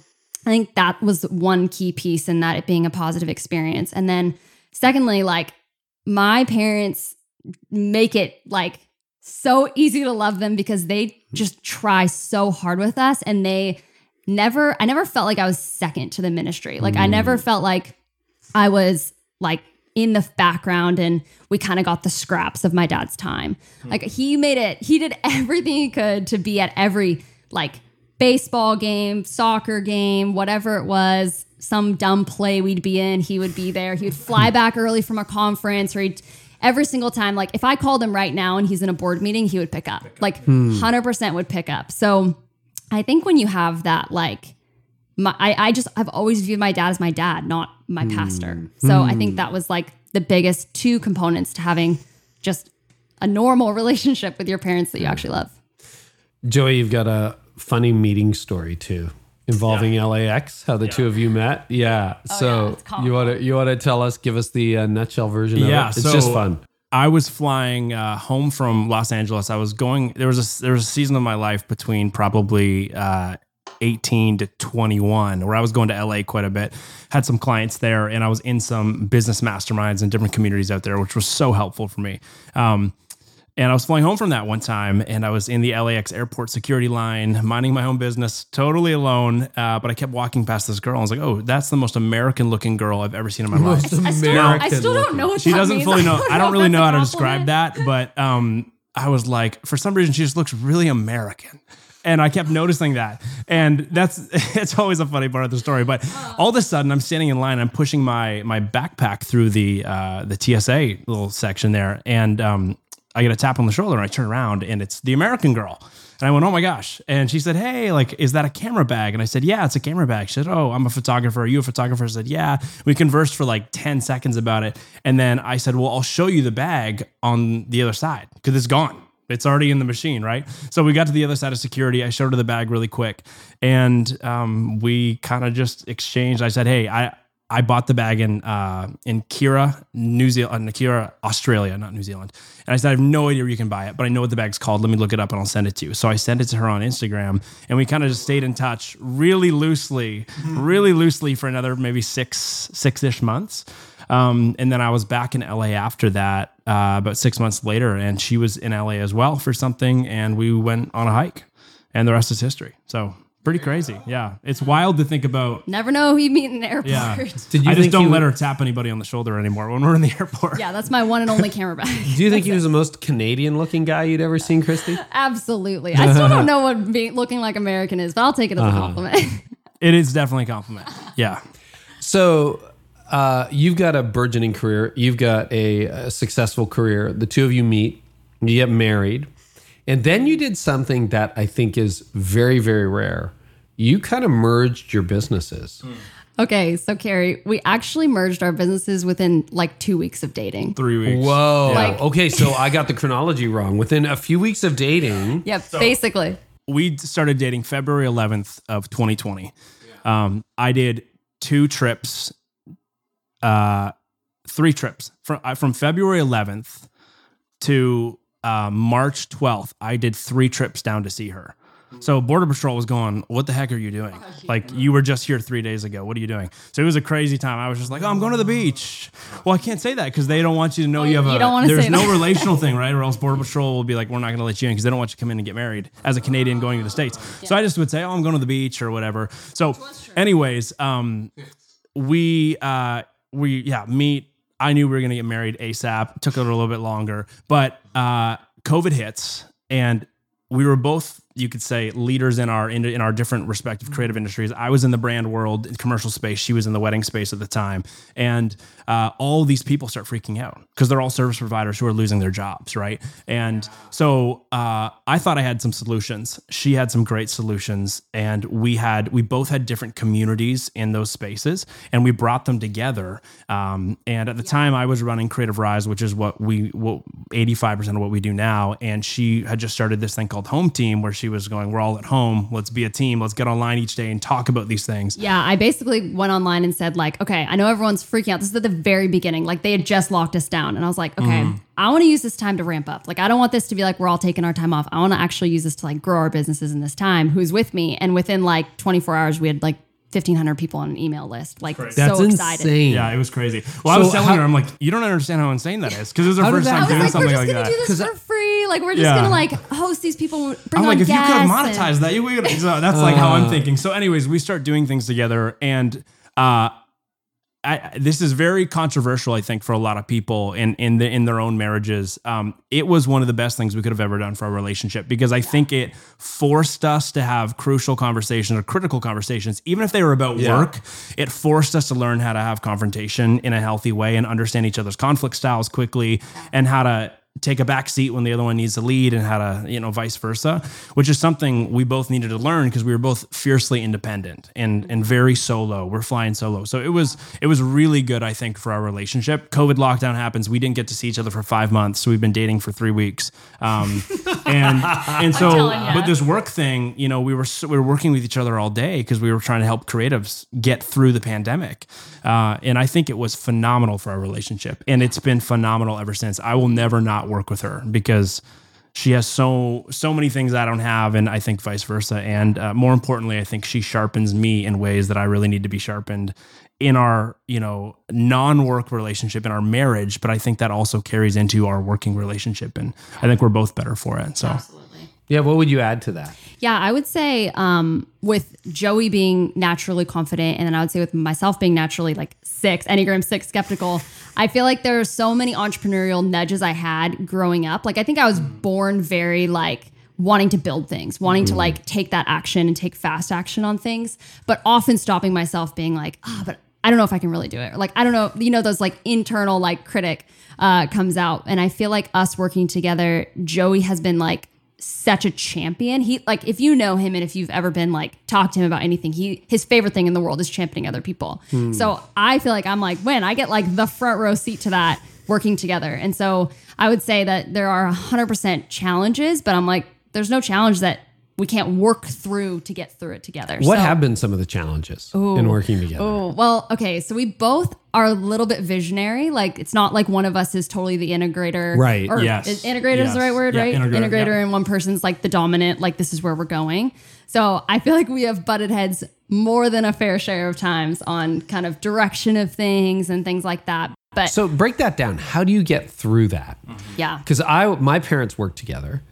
Speaker 3: I think that was one key piece in that it being a positive experience. And then secondly, like my parents make it like so easy to love them because they just try so hard with us and they never I never felt like I was second to the ministry. Like I never felt like I was like in the background and we kind of got the scraps of my dad's time. Hmm. Like he made it he did everything he could to be at every like baseball game, soccer game, whatever it was, some dumb play we'd be in, he would be there. He would fly back early from a conference or he'd every single time like if I called him right now and he's in a board meeting, he would pick up. Like hmm. 100% would pick up. So I think when you have that, like, my, I, I just, I've always viewed my dad as my dad, not my pastor. So I think that was like the biggest two components to having just a normal relationship with your parents that you actually love.
Speaker 2: Joey, you've got a funny meeting story too involving LAX. How the two of you met. Yeah.
Speaker 3: Oh,
Speaker 2: so
Speaker 3: it's comical.
Speaker 2: you want to you want to tell us? Give us the uh, nutshell version of
Speaker 4: Yeah,
Speaker 2: it. It's
Speaker 4: so-
Speaker 2: just fun.
Speaker 4: I was flying uh, home from Los Angeles. I was going. There was a there was a season of my life between probably uh, 18 to 21 where I was going to LA quite a bit. Had some clients there, and I was in some business masterminds and different communities out there, which was so helpful for me. Um, and I was flying home from that one time, and I was in the LAX airport security line, minding my own business, totally alone. Uh, but I kept walking past this girl. I was like, "Oh, that's the most American-looking girl I've ever seen in my life."
Speaker 2: Most
Speaker 3: I still, don't, I still don't know what
Speaker 4: she
Speaker 3: that
Speaker 4: doesn't
Speaker 3: means.
Speaker 4: fully know. I don't really know how to describe that, but um, I was like, for some reason, she just looks really American. And I kept noticing that. And that's it's always a funny part of the story. But all of a sudden I'm standing in line, I'm pushing my my backpack through the uh, the TSA little section there. And um, I get a tap on the shoulder and I turn around and it's the American girl. And I went, oh my gosh. And she said, hey, like, is that a camera bag? And I said, yeah, it's a camera bag. She said, oh, I'm a photographer. Are you a photographer? I said, yeah. We conversed for like 10 seconds about it. And then I said, well, I'll show you the bag on the other side because it's gone. It's already in the machine, right? So we got to the other side of security. I showed her the bag really quick, and um, we kind of just exchanged. I said, "Hey, I I bought the bag in uh, in Kira, New Zealand, uh, Kira, Australia, not New Zealand." And I said, "I have no idea where you can buy it, but I know what the bag's called. Let me look it up and I'll send it to you." So I sent it to her on Instagram, and we kind of just stayed in touch, really loosely, really loosely for another maybe six six ish months. Um, and then I was back in LA after that, uh, about six months later, and she was in LA as well for something, and we went on a hike, and the rest is history. So pretty crazy, yeah. It's wild to think about.
Speaker 3: Never know who you meet in the airport.
Speaker 4: Yeah,
Speaker 3: Yeah,
Speaker 2: Did you
Speaker 4: I just don't let
Speaker 2: wa-
Speaker 4: her tap anybody on the shoulder anymore when we're in the airport.
Speaker 3: Yeah, that's my one and only camera bag.
Speaker 2: Do you think he was the most Canadian looking guy you'd ever seen, Christy?
Speaker 3: Absolutely. I still don't know what being looking like American is, but I'll take it as
Speaker 2: Uh-huh.
Speaker 3: a compliment.
Speaker 4: It is definitely a compliment. Yeah.
Speaker 2: So uh, you've got a burgeoning career. You've got a, a successful career. The two of you meet. You get married, and then you did something that I think is very, very rare. You kind of merged your businesses.
Speaker 3: okay, so Carey, we actually merged our businesses within like two weeks of dating.
Speaker 4: Three weeks.
Speaker 2: Whoa.
Speaker 3: Like-
Speaker 2: okay, so I got the chronology wrong. Within a few weeks of dating,
Speaker 3: Yep, basically.
Speaker 4: we started dating February 11th of 2020. Um, I did two trips, uh, three trips from uh, from February 11th to uh, March 12th. I did three trips down to see her. So Border Patrol was going, "What the heck are you doing? Like you were just here three days ago. What are you doing?" So it was a crazy time. I was just like, "Oh, I'm going to the beach." Well, I can't say that because they don't want you to know you have
Speaker 3: You
Speaker 4: a. there's no
Speaker 3: that.
Speaker 4: relational thing, right? Or else Border Patrol will be like, "We're not going to let you in because they don't want you to come in and get married as a Canadian going to the states." So I just would say, "Oh, I'm going to the beach or whatever." So, anyways, um, we uh, we yeah meet. I knew we were to get married ASAP. Took it a little bit longer, but uh, COVID hits and we were both you could say leaders in our in, in our different respective creative industries. I was in the brand world commercial space she was in the wedding space at the time. And uh, all these people start freaking out because they're all service providers who are losing their jobs right? And so uh, i thought i had some solutions. She had some great solutions. And we had we both had different communities in those spaces and we brought them together. Um, and at the time i was running Creativ Rise which is what we what 85% of what we do now. And she had just started this thing called home team where she was going we're all at home let's be a team let's get online each day and talk about these things
Speaker 3: Yeah, I basically went online and said, like, okay, I know everyone's freaking out. This is at the very beginning. Like, they had just locked us down. And I was like, okay,
Speaker 4: Mm-hmm.
Speaker 3: I want to use this time to ramp up. Like, I don't want this to be like we're all taking our time off. I want to actually use this to like grow our businesses in this time. Who's with me? And within like 24 hours, we had like 1,500 people on an email list. Like,
Speaker 2: that's
Speaker 3: so excited.
Speaker 2: insane.
Speaker 4: yeah it was crazy well i was telling
Speaker 2: how-
Speaker 4: her i'm like you don't understand how insane that is because it was her first
Speaker 2: that
Speaker 4: time
Speaker 3: I was
Speaker 4: doing
Speaker 3: like, we're
Speaker 4: something
Speaker 3: just
Speaker 4: like
Speaker 3: gonna
Speaker 4: that
Speaker 3: do this
Speaker 2: 'Cause
Speaker 3: for free. Like, we're just
Speaker 4: Yeah.
Speaker 3: gonna like host these people, bring
Speaker 4: I'm
Speaker 3: on
Speaker 4: like, if you could have
Speaker 3: guests and-
Speaker 4: that, you would. So that's like how
Speaker 2: Uh.
Speaker 4: I'm thinking. So, anyways, we start doing things together, and uh, I, this is very controversial, I think, for a lot of people in in the in their own marriages. Um, it was one of the best things we could have ever done for our relationship because I think it forced us to have crucial conversations or critical conversations, even if they were about
Speaker 2: Yeah.
Speaker 4: work. It forced us to learn how to have confrontation in a healthy way and understand each other's conflict styles quickly and how to take a back seat when the other one needs to lead and how to, you know, vice versa, which is something we both needed to learn because we were both fiercely independent and and very solo. We're flying solo. So it was it was really good, I think, for our relationship. COVID lockdown happens. We didn't get to see each other for five months. So we've been dating for three weeks. Um, and and so
Speaker 3: telling
Speaker 4: but this work thing, you know, we were we were working with each other all day because we were trying to help creatives get through the pandemic, uh, and I think it was phenomenal for our relationship, and it's been phenomenal ever since. I will never not work with her because she has so so many things I don't have, and I think vice versa. And uh, more importantly, I think she sharpens me in ways that I really need to be sharpened in our you know non-work relationship in our marriage but i think that also carries into our working relationship and i think we're both better for it so
Speaker 3: Absolutely.
Speaker 2: Yeah, what would you add to that?
Speaker 3: Yeah, I would say um, with Joey being naturally confident, and then I would say with myself being naturally like six, Enneagram six skeptical, I feel like there are so many entrepreneurial nudges I had growing up. Like, I think I was born very like wanting to build things, wanting to like take that action and take fast action on things, but often stopping myself being like, ah, but I don't know if I can really do it. Or like, I don't know, you know, those like internal like critic uh, comes out. And I feel like us working together, Joey has been like, such a champion. He like if you know him and if you've ever been like talk to him about anything, he his favorite thing in the world is championing other people. Hmm. So I feel like I'm like when I get like the front row seat to that working together. And so I would say that there are 100% challenges, but I'm like there's no challenge that we can't work through to get through it together.
Speaker 2: What
Speaker 3: So-
Speaker 2: have been some of the challenges in working together?
Speaker 3: Oh, well, okay. So we both are a little bit visionary. Like it's not like one of us is totally the integrator.
Speaker 2: Right.
Speaker 3: Or
Speaker 4: Yes.
Speaker 3: is integrator is the right word,
Speaker 4: Yeah,
Speaker 3: right?
Speaker 4: integrator, yeah.
Speaker 3: and one person's like the dominant, like this is where we're going. So I feel like we have butted heads more than a fair share of times on kind of direction of things and things like that. But
Speaker 2: So break that down. How do you get through that? Mm-hmm.
Speaker 3: yeah.
Speaker 2: Because I, my parents worked together,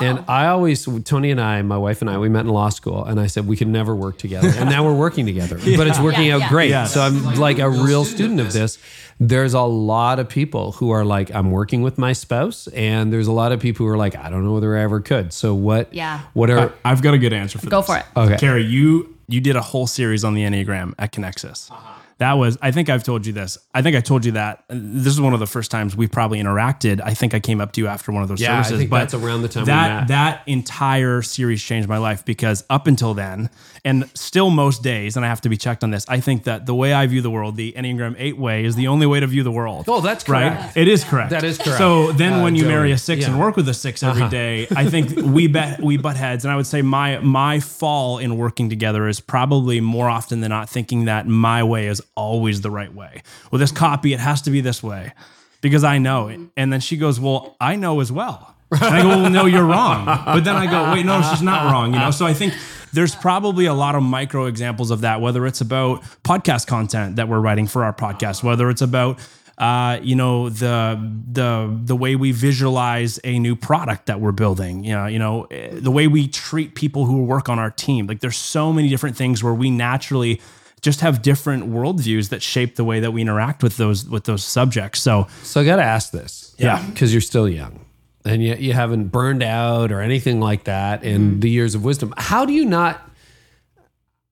Speaker 2: and I always, Toni and I, my wife and I, we met in law school, and I said we could never work together, and now we're working together, but it's working
Speaker 3: Yeah,
Speaker 2: out
Speaker 3: yeah.
Speaker 2: great.
Speaker 4: Yes.
Speaker 2: So I'm like a real student of this. There's a lot of people who are like, I'm working with my spouse, and there's a lot of people who are like, I don't know whether I ever could. So what?
Speaker 3: Yeah.
Speaker 2: What are?
Speaker 4: I, have got a good answer for this.
Speaker 3: Go
Speaker 4: this.
Speaker 3: for it.
Speaker 2: Okay.
Speaker 4: Carey, you you did a whole series on the Enneagram at Connexus. Uh-huh. That was, I think I've told you this. I think I told you that. This is one of the first times we've probably interacted. I think I came up to you after one of those services.
Speaker 2: Yeah, I think
Speaker 4: but
Speaker 2: that's around the time we
Speaker 4: that
Speaker 2: met.
Speaker 4: that entire series changed my life because up until then, and still most days, and I have to be checked on this. I think that the way I view the world, the Enneagram Eight way, is the only way to view the world.
Speaker 2: Oh, that's
Speaker 4: right.
Speaker 2: correct.
Speaker 4: It is correct.
Speaker 2: That is correct.
Speaker 4: So then,
Speaker 2: Uh,
Speaker 4: when you marry a six and work with a six every day, I think we bet we butt heads, and I would say my my fall in working together is probably more often than not thinking that my way is always the right way. Well, this copy it has to be this way because I know it, and then she goes, "Well, I know as well." And I go, "Well, no, you're wrong." But then I go, "Wait, no, she's not wrong." You know, so I think. There's probably a lot of micro examples of that, whether it's about podcast content that we're writing for our podcast, whether it's about uh, you know the the the way we visualize a new product that we're building you know you know eh, the way we treat people who work on our team like there's so many different things where we naturally just have different worldviews that shape the way that we interact with those with those subjects so
Speaker 2: So I got to ask this.
Speaker 4: Yeah.
Speaker 2: Because you're still young and yet you haven't burned out or anything like that in
Speaker 3: Mm-hmm.
Speaker 2: the years of wisdom. How do you not,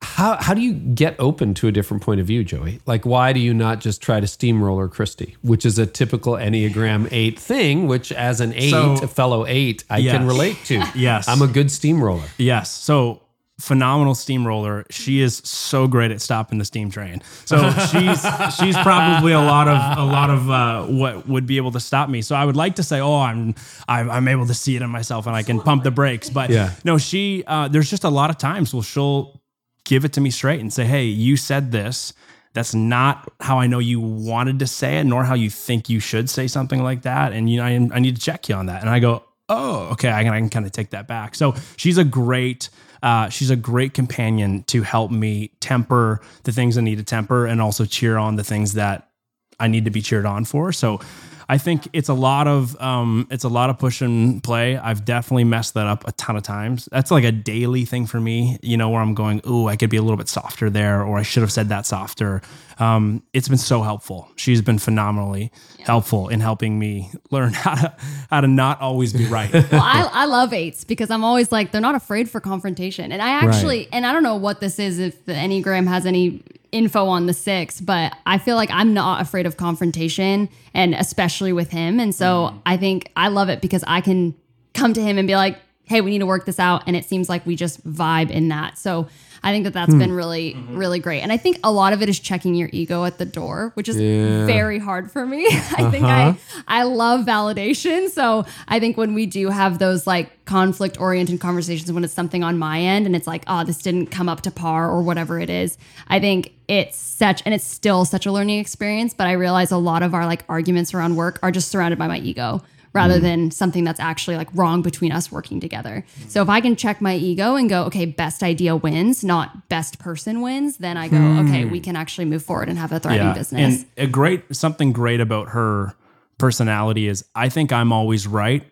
Speaker 2: how, how do you get open to a different point of view, Joey? Like, why do you not just try to steamroller Christy, which is a typical Enneagram 8 thing, which as an 8,
Speaker 4: So-
Speaker 2: a fellow 8, I
Speaker 4: Yes.
Speaker 2: can relate to.
Speaker 4: Yes.
Speaker 2: I'm a good steamroller.
Speaker 4: Yes. So phenomenal steamroller. She is so great at stopping the steam train. So she's she's probably a lot of a lot of uh, what would be able to stop me. So I would like to say, oh, I'm I'm, I'm able to see it in myself and I can pump the brakes. But
Speaker 2: Yeah.
Speaker 4: no, she uh, there's just a lot of times where she'll give it to me straight and say, hey, you said this. That's not how I know you wanted to say it, nor how you think you should say something like that. And you know, I, I need to check you on that. And I go, oh, okay, I can, I can kind of take that back. So she's a great, uh, she's a great companion to help me temper the things I need to temper, and also cheer on the things that I need to be cheered on for. So I think it's a lot of um, it's a lot of push and play. I've definitely messed that up a ton of times. That's like a daily thing for me, you know, where I'm going, ooh, I could be a little bit softer there, or I should have said that softer. Um, it's been so helpful. She's been phenomenally helpful in helping me learn how to how to not always be right.
Speaker 3: well, I, I love eights because I'm always like they're not afraid for confrontation, and I actually and I don't know what this is if the enneagram has any info on the six, but I feel like I'm not afraid of confrontation and especially with him. And so mm-hmm. I think I love it because I can come to him and be like, hey, we need to work this out. And it seems like we just vibe in that. So I think that that's been hmm. really, mm-hmm. really great. And I think a lot of it is checking your ego at the door, which is very hard for me. I think I, uh-huh. I love validation. So I think when we do have those like conflict oriented conversations, when it's something on my end and it's like, oh, this didn't come up to par or whatever it is, I think it's such, and it's still such a learning experience. But I realize a lot of our like arguments around work are just surrounded by my ego rather mm-hmm. than something that's actually like wrong between us working together. Mm-hmm. So if I can check my ego and go, okay, best idea wins, not best person wins, then I go, okay, we mm. can actually move forward and have a thriving business.
Speaker 4: And a great something great about her personality is I think I'm always right,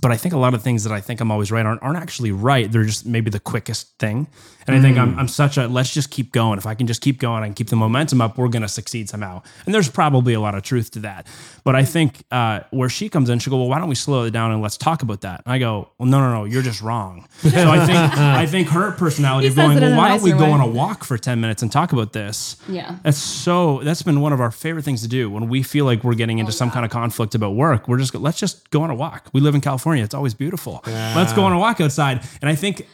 Speaker 4: but I think a lot of things that I think I'm always right aren't, aren't actually right. They're just maybe the quickest thing. And I think I'm, I'm such a let's just keep going. If I can just keep going and keep the momentum up, we're going to succeed somehow. And there's probably a lot of truth to that. But I think uh, where she comes in, she'll go, well, why don't we slow it down and let's talk about that? And I go, well, no, no, no, you're just wrong. so I think I think her personality
Speaker 3: He
Speaker 4: of going, well, why don't we
Speaker 3: nicer
Speaker 4: go
Speaker 3: way.
Speaker 4: on a walk for 10 minutes and talk about this?
Speaker 3: Yeah.
Speaker 4: That's so that's been one of our favorite things to do when we feel like we're getting into some kind of conflict about work. We're just let's just go on a walk. We live in California. It's always beautiful. Yeah. Let's go on a walk outside. And I think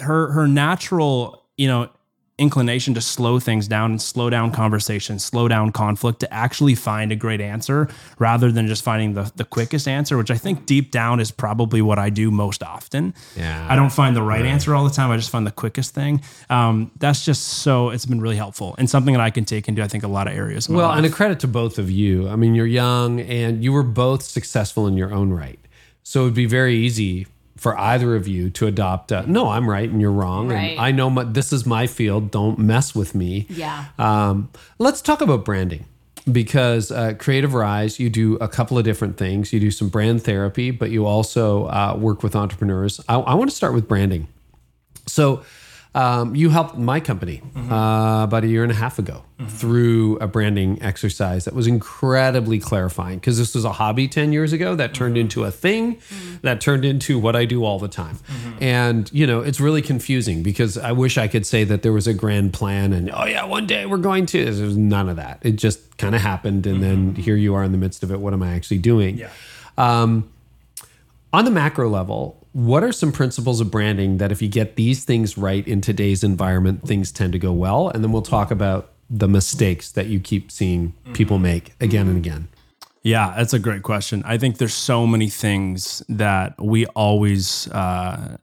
Speaker 4: her her natural, you know, inclination to slow things down and slow down conversation, slow down conflict to actually find a great answer rather than just finding the, the quickest answer, which I think deep down is probably what I do most often.
Speaker 2: Yeah.
Speaker 4: I don't find the right answer all the time. I just find the quickest thing. Um, that's just so it's been really helpful and something that I can take into I think a lot of areas.
Speaker 2: Well,
Speaker 4: life.
Speaker 2: and a credit to both of you. I mean, you're young and you were both successful in your own right. So it would be very easy for either of you to adopt, uh, no, I'm right and you're wrong.
Speaker 3: Right.
Speaker 2: And I know my, this is my field. Don't mess with me.
Speaker 3: Yeah.
Speaker 2: Um, let's talk about branding because uh, Creativ Rise, you do a couple of different things. You do some brand therapy, but you also uh, work with entrepreneurs. I, I want to start with branding. So, um, you helped my company uh, about a year and a half ago through a branding exercise that was incredibly clarifying because this was a hobby 10 years ago that turned into a thing that turned into what I do all the time. And, you know, it's really confusing because I wish I could say that there was a grand plan and, oh, yeah, one day we're going to. There's none of that. It just kind of happened. And then here you are in the midst of it. What am I actually doing? Um, on the macro level, what are some principles of branding that if you get these things right in today's environment, things tend to go well? And then we'll talk about the mistakes that you keep seeing people make again and again.
Speaker 4: Yeah, that's a great question. I think there's so many things that we always uh,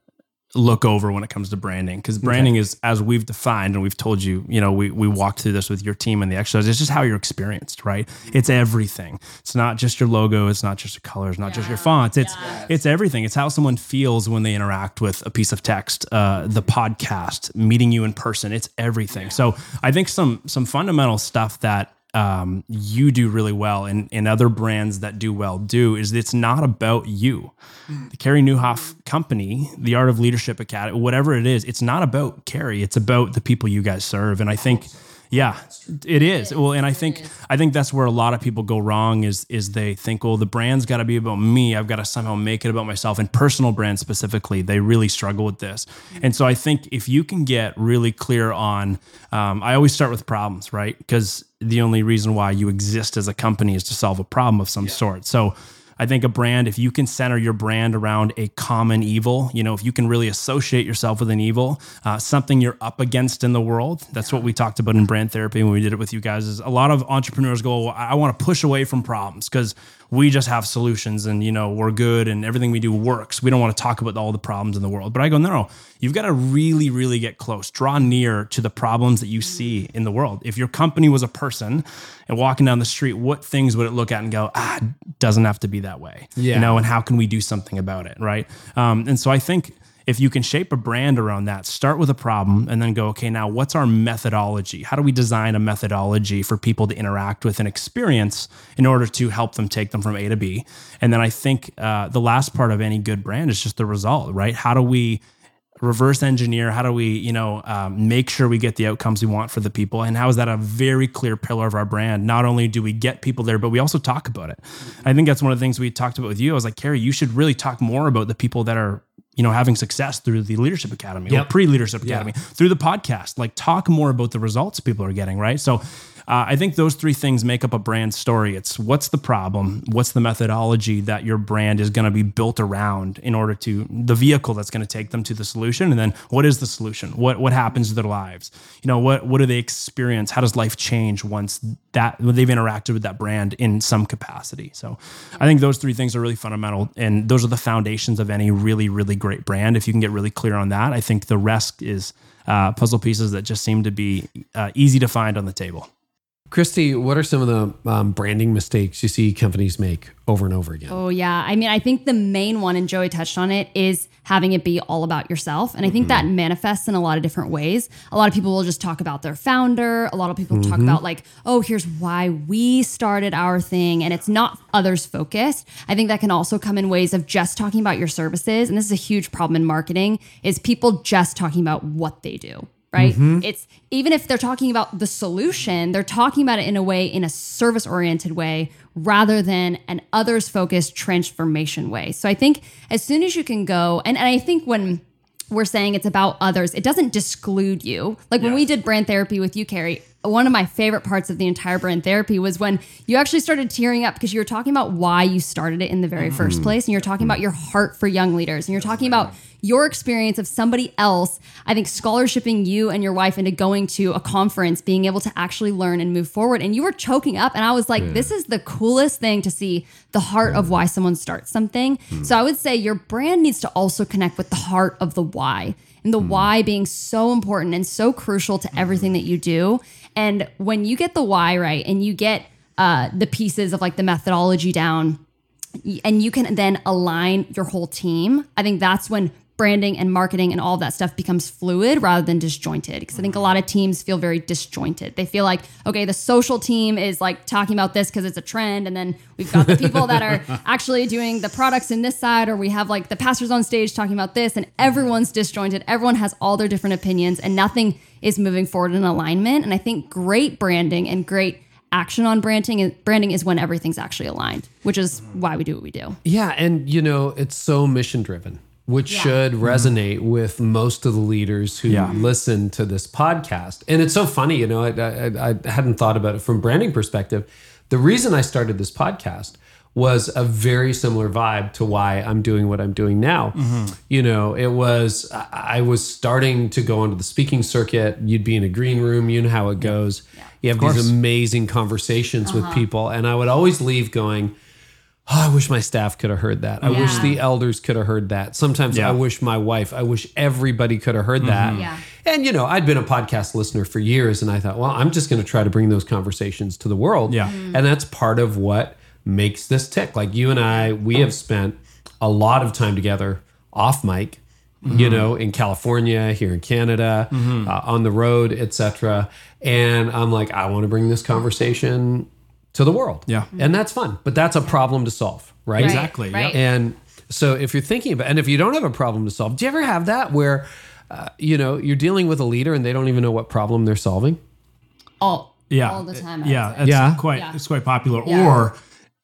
Speaker 4: look over when it comes to branding because branding is as we've defined and we've told you you know we, we walked through this with your team and the exercise it's just how you're experienced right? It's everything. It's not just your logo it's not just your colors not just your fonts it's it's everything. It's how someone feels when they interact with a piece of text uh, the podcast meeting you in person it's everything. So i think some some fundamental stuff that um, you do really well and, and other brands that do well do is it's not about you. The Carey Nieuwhof company, the Art of Leadership Academy, whatever it is, it's not about Carrie. It's about the people you guys serve. And I think, yeah, it is. Well, and I think I think that's where a lot of people go wrong is is they think, well, the brand's got to be about me. I've got to somehow make it about myself. And personal brands specifically, they really struggle with this. And so I think if you can get really clear on, um, I always start with problems, right? Because the only reason why you exist as a company is to solve a problem of some sort. So I think a brand, if you can center your brand around a common evil, you know, if you can really associate yourself with an evil, uh, something you're up against in the world. That's what we talked about in brand therapy when we did it with you guys. Is a lot of entrepreneurs go, well, I want to push away from problems because we just have solutions and you know we're good and everything we do works. We don't want to talk about all the problems in the world. But I go, no, no, you've got to really, really get close, draw near to the problems that you see in the world. If your company was a person and walking down the street, what things would it look at and go, ah, doesn't have to be that way,
Speaker 2: Yeah.
Speaker 4: you know? And how can we do something about it, right? Um, and so I think if you can shape a brand around that, start with a problem and then go, okay, now what's our methodology? How do we design a methodology for people to interact with and experience in order to help them take them from A to B? And then I think uh, the last part of any good brand is just the result, right? How do we reverse engineer how do we you know um, make sure we get the outcomes we want for the people and how is that a very clear pillar of our brand not only do we get people there but we also talk about it i think that's one of the things we talked about with you i was like carey you should really talk more about the people that are you know having success through the leadership academy or pre-leadership
Speaker 2: Yeah.
Speaker 4: academy through the podcast like talk more about the results people are getting right so uh, I think those three things make up a brand story. It's what's the problem, what's the methodology that your brand is going to be built around in order to the vehicle that's going to take them to the solution, and then what is the solution? What what happens to their lives? You know, what what do they experience? How does life change once that when they've interacted with that brand in some capacity? So, I think those three things are really fundamental, and those are the foundations of any really really great brand. If you can get really clear on that, I think the rest is uh, puzzle pieces that just seem to be uh, easy to find on the table.
Speaker 2: Christy, what are some of the um, branding mistakes you see companies make over and over again?
Speaker 3: Oh yeah. I mean, I think the main one, and Joey touched on it, is having it be all about yourself. And I think that manifests in a lot of different ways. A lot of people will just talk about their founder. A lot of people talk about like, oh, here's why we started our thing, and it's not others focused. I think that can also come in ways of just talking about your services. And this is a huge problem in marketing is people just talking about what they do right? Mm-hmm. It's even if they're talking about the solution, they're talking about it in a way, in a service oriented way, rather than an others focused transformation way. So I think as soon as you can go, and, and I think when we're saying it's about others, it doesn't disclude you. Like when we did brand therapy with you, Carey, one of my favorite parts of the entire brand therapy was when you actually started tearing up because you were talking about why you started it in the very first mm-hmm. place. And you're talking about your heart for young leaders. And you're talking about your experience of somebody else, I think, scholarshiping you and your wife into going to a conference, being able to actually learn and move forward. And you were choking up. And I was like, this is the coolest thing to see the heart of mm. why someone starts something. Mm. So I would say your brand needs to also connect with the heart of the why and the mm. why being so important and so crucial to everything that you do. And when you get the why right and you get uh, the pieces of like the methodology down, and you can then align your whole team, I think that's when branding and marketing and all that stuff becomes fluid rather than disjointed. Because I think a mm-hmm. lot of teams feel very disjointed. They feel like, okay, the social team is like talking about this because it's a trend. And then we've got the people that are actually doing the products in this side, or we have like the pastors on stage talking about this, and everyone's disjointed. Everyone has all their different opinions, and nothing is moving forward in alignment. And I think great branding and great action on branding and branding is when everything's actually aligned, which is why we do what we do.
Speaker 2: Yeah, and you know, it's so mission driven, which should resonate with most of the leaders who
Speaker 4: Yeah.
Speaker 2: listen to this podcast. And it's so funny, you know, I, I, I hadn't thought about it from branding perspective. The reason I started this podcast was a very similar vibe to why I'm doing what I'm doing now. Mm-hmm. You know, it was I I was starting to go onto the speaking circuit. You'd be in a green room, you know how it goes. You have these amazing conversations with uh-huh. people, and I would always leave going, Oh, I wish my staff could have heard that. I wish the elders could have heard that. Sometimes
Speaker 4: Yeah.
Speaker 2: I wish my wife, I wish everybody could have heard that. Mm-hmm.
Speaker 3: Yeah.
Speaker 2: And, you know, I'd been a podcast listener for years and I thought, well, I'm just going to try to bring those conversations to the world.
Speaker 4: Yeah. Mm-hmm.
Speaker 2: And that's part of what makes this tick. Like you and I, we have spent a lot of time together off mic. You mm-hmm. know, in California, here in Canada, uh, on the road, etc. And I'm like, I want to bring this conversation to the world.
Speaker 4: Yeah.
Speaker 2: And that's fun, but that's a problem to solve, right?
Speaker 3: Right,
Speaker 4: Exactly, yeah.
Speaker 3: Right.
Speaker 2: And so if you're thinking about, and if you don't have a problem to solve, do you ever have that where, uh, you know, you're dealing with a leader and they don't even know what problem they're solving?
Speaker 3: all
Speaker 4: yeah
Speaker 3: all the time.
Speaker 4: Yeah it's
Speaker 2: Yeah.
Speaker 4: quite
Speaker 3: Yeah.
Speaker 4: it's quite popular
Speaker 3: Yeah.
Speaker 4: or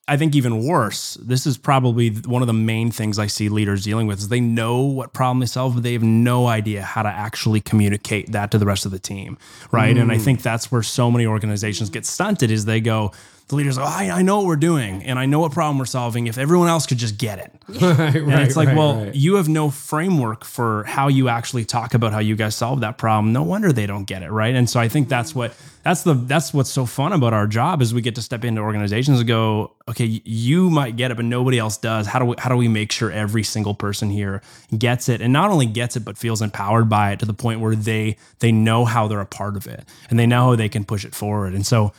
Speaker 4: i think even worse this is probably one of the main things i see leaders dealing with is they know what problem they solve but they have no idea how to actually communicate that to the rest of the team right and i
Speaker 2: Mm.
Speaker 4: think that's where so many organizations get stunted is they go the leaders go, oh, I, I know what we're doing and I know what problem we're solving. If everyone else could just get it.
Speaker 2: right,
Speaker 4: And it's like, well, you have no framework for how you actually talk about how you guys solve that problem. No wonder they don't get it, right? And so I think that's what that's the that's what's so fun about our job is we get to step into organizations and go, okay, you might get it, but nobody else does. How do we how do we make sure every single person here gets it and not only gets it but feels empowered by it to the point where they they know how they're a part of it and they know how they can push it forward. And so,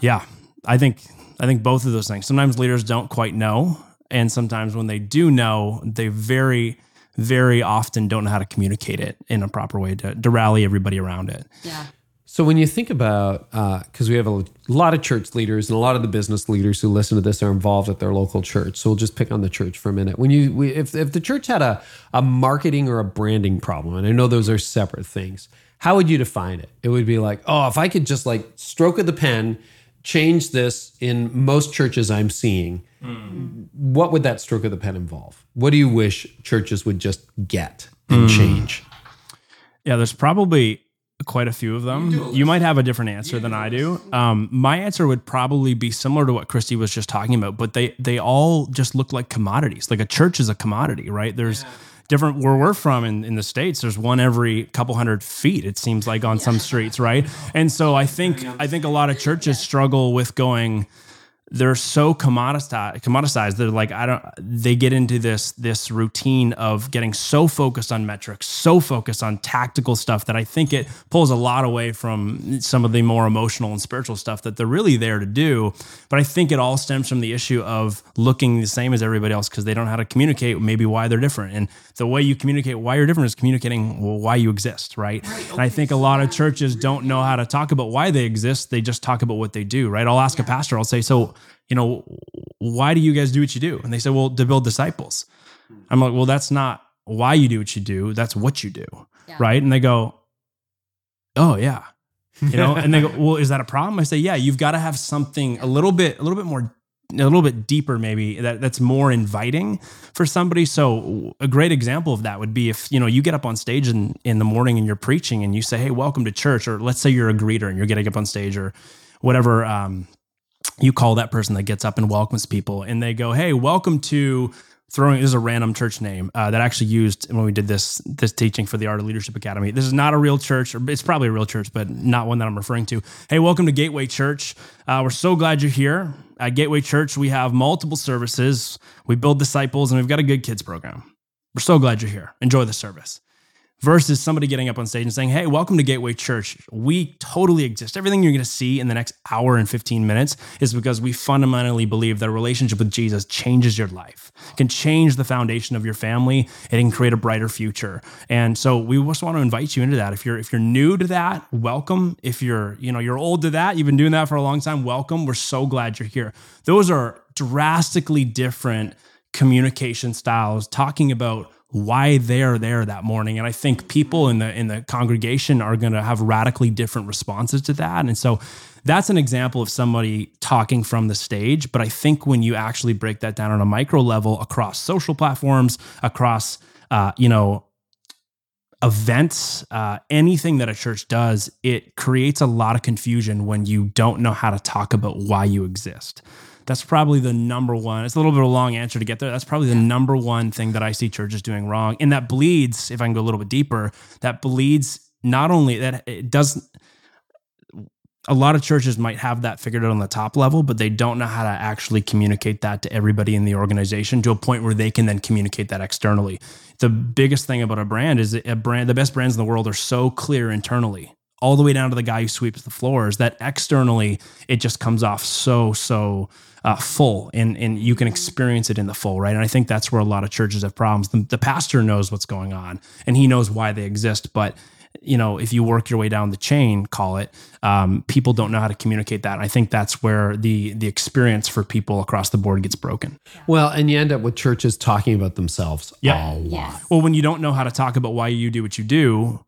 Speaker 4: yeah, I think I think both of those things. Sometimes leaders don't quite know, and sometimes when they do know, they very very often don't know how to communicate it in a proper way to, to rally everybody around it.
Speaker 3: Yeah.
Speaker 2: So when you think about, uh, because we have a lot of church leaders and a lot of the business leaders who listen to this are involved at their local church. So we'll just pick on the church for a minute. When you, we, if if the church had a a marketing or a branding problem, and I know those are separate things, how would you define it? It would be like, oh, if I could just like stroke of the pen, change this in most churches I'm seeing, what would that stroke of the pen involve? What do you wish churches would just get and change?
Speaker 4: Yeah, there's probably quite a few of them. You might have a different answer than I do. Um, my answer would probably be similar to what Christy was just talking about, but they they all just look like commodities. Like a church is a commodity, right? There's different where we're from in, in the states there's one every couple hundred feet it seems like on some streets right? And so i think i think a lot of churches struggle with going they're so commoditized commoditized they're like i don't they get into this this routine of getting so focused on metrics so focused on tactical stuff that i think it pulls a lot away from some of the more emotional and spiritual stuff that they're really there to do. But i think it all stems from the issue of looking the same as everybody else because they don't know how to communicate maybe why they're different. And the way you communicate why you're different is communicating well, why you exist right? And i think a lot of churches don't know how to talk about why they exist they just talk about what they do right? I'll ask a pastor i'll say so you know, why do you guys do what you do? And they said, well, to build disciples. I'm like, well, that's not why you do what you do. That's what you do.
Speaker 3: Yeah.
Speaker 4: Right. And they go, oh, yeah. You know, and they go, well, is that a problem? I say, yeah, you've got to have something a little bit, a little bit more, a little bit deeper, maybe that, that's more inviting for somebody. So a great example of that would be if, you know, you get up on stage in, in the morning and you're preaching and you say, Hey, welcome to church. Or let's say you're a greeter and you're getting up on stage or whatever, um, you call that person that gets up and welcomes people and they go hey welcome to throwing this is a random church name uh, that actually used when we did this this teaching for the art of leadership academy. This is not a real church or it's probably a real church but not one that i'm referring to. Hey welcome to gateway church. Uh, we're so glad you're here. At gateway church we have multiple services. We build disciples and we've got a good kids program. We're so glad you're here. Enjoy the service versus somebody getting up on stage and saying, Hey, welcome to Gateway Church. We totally exist. Everything you're going to see in the next hour and 15 minutes is because we fundamentally believe that a relationship with Jesus changes your life, can change the foundation of your family, and can create a brighter future. And so we just want to invite you into that. If you're if you're new to that, welcome. If you're, you know, you're old to that, you've been doing that for a long time, welcome. We're so glad you're here. Those are drastically different communication styles talking about why they're there that morning. And i think people in the in the congregation are going to have radically different responses to that. And so that's an example of somebody talking from the stage. But i think when you actually break that down on a micro level across social platforms across uh, you know events uh, anything that a church does it creates a lot of confusion when you don't know how to talk about why you exist that's probably the number one. It's a little bit of a long answer to get there. That's probably the number one thing that I see churches doing wrong. And that bleeds, if I can go a little bit deeper, that bleeds not only that it doesn't a lot of churches might have that figured out on the top level, but they don't know how to actually communicate that to everybody in the organization to a point where they can then communicate that externally. The biggest thing about a brand is a brand, the best brands in the world are so clear internally, all the way down to the guy who sweeps the floors, that externally it just comes off so, so uh, full and, and you can experience it in the full, right? And I think that's where a lot of churches have problems. The, the pastor knows what's going on and he knows why they exist, but you know, if you work your way down the chain, call it, um, people don't know how to communicate that. And I think that's where the the experience for people across the board gets broken.
Speaker 2: Well, and you end up with churches talking about themselves
Speaker 4: Yeah.
Speaker 2: a lot.
Speaker 3: Yes.
Speaker 4: Well, when you don't know how to talk about why you do what you do,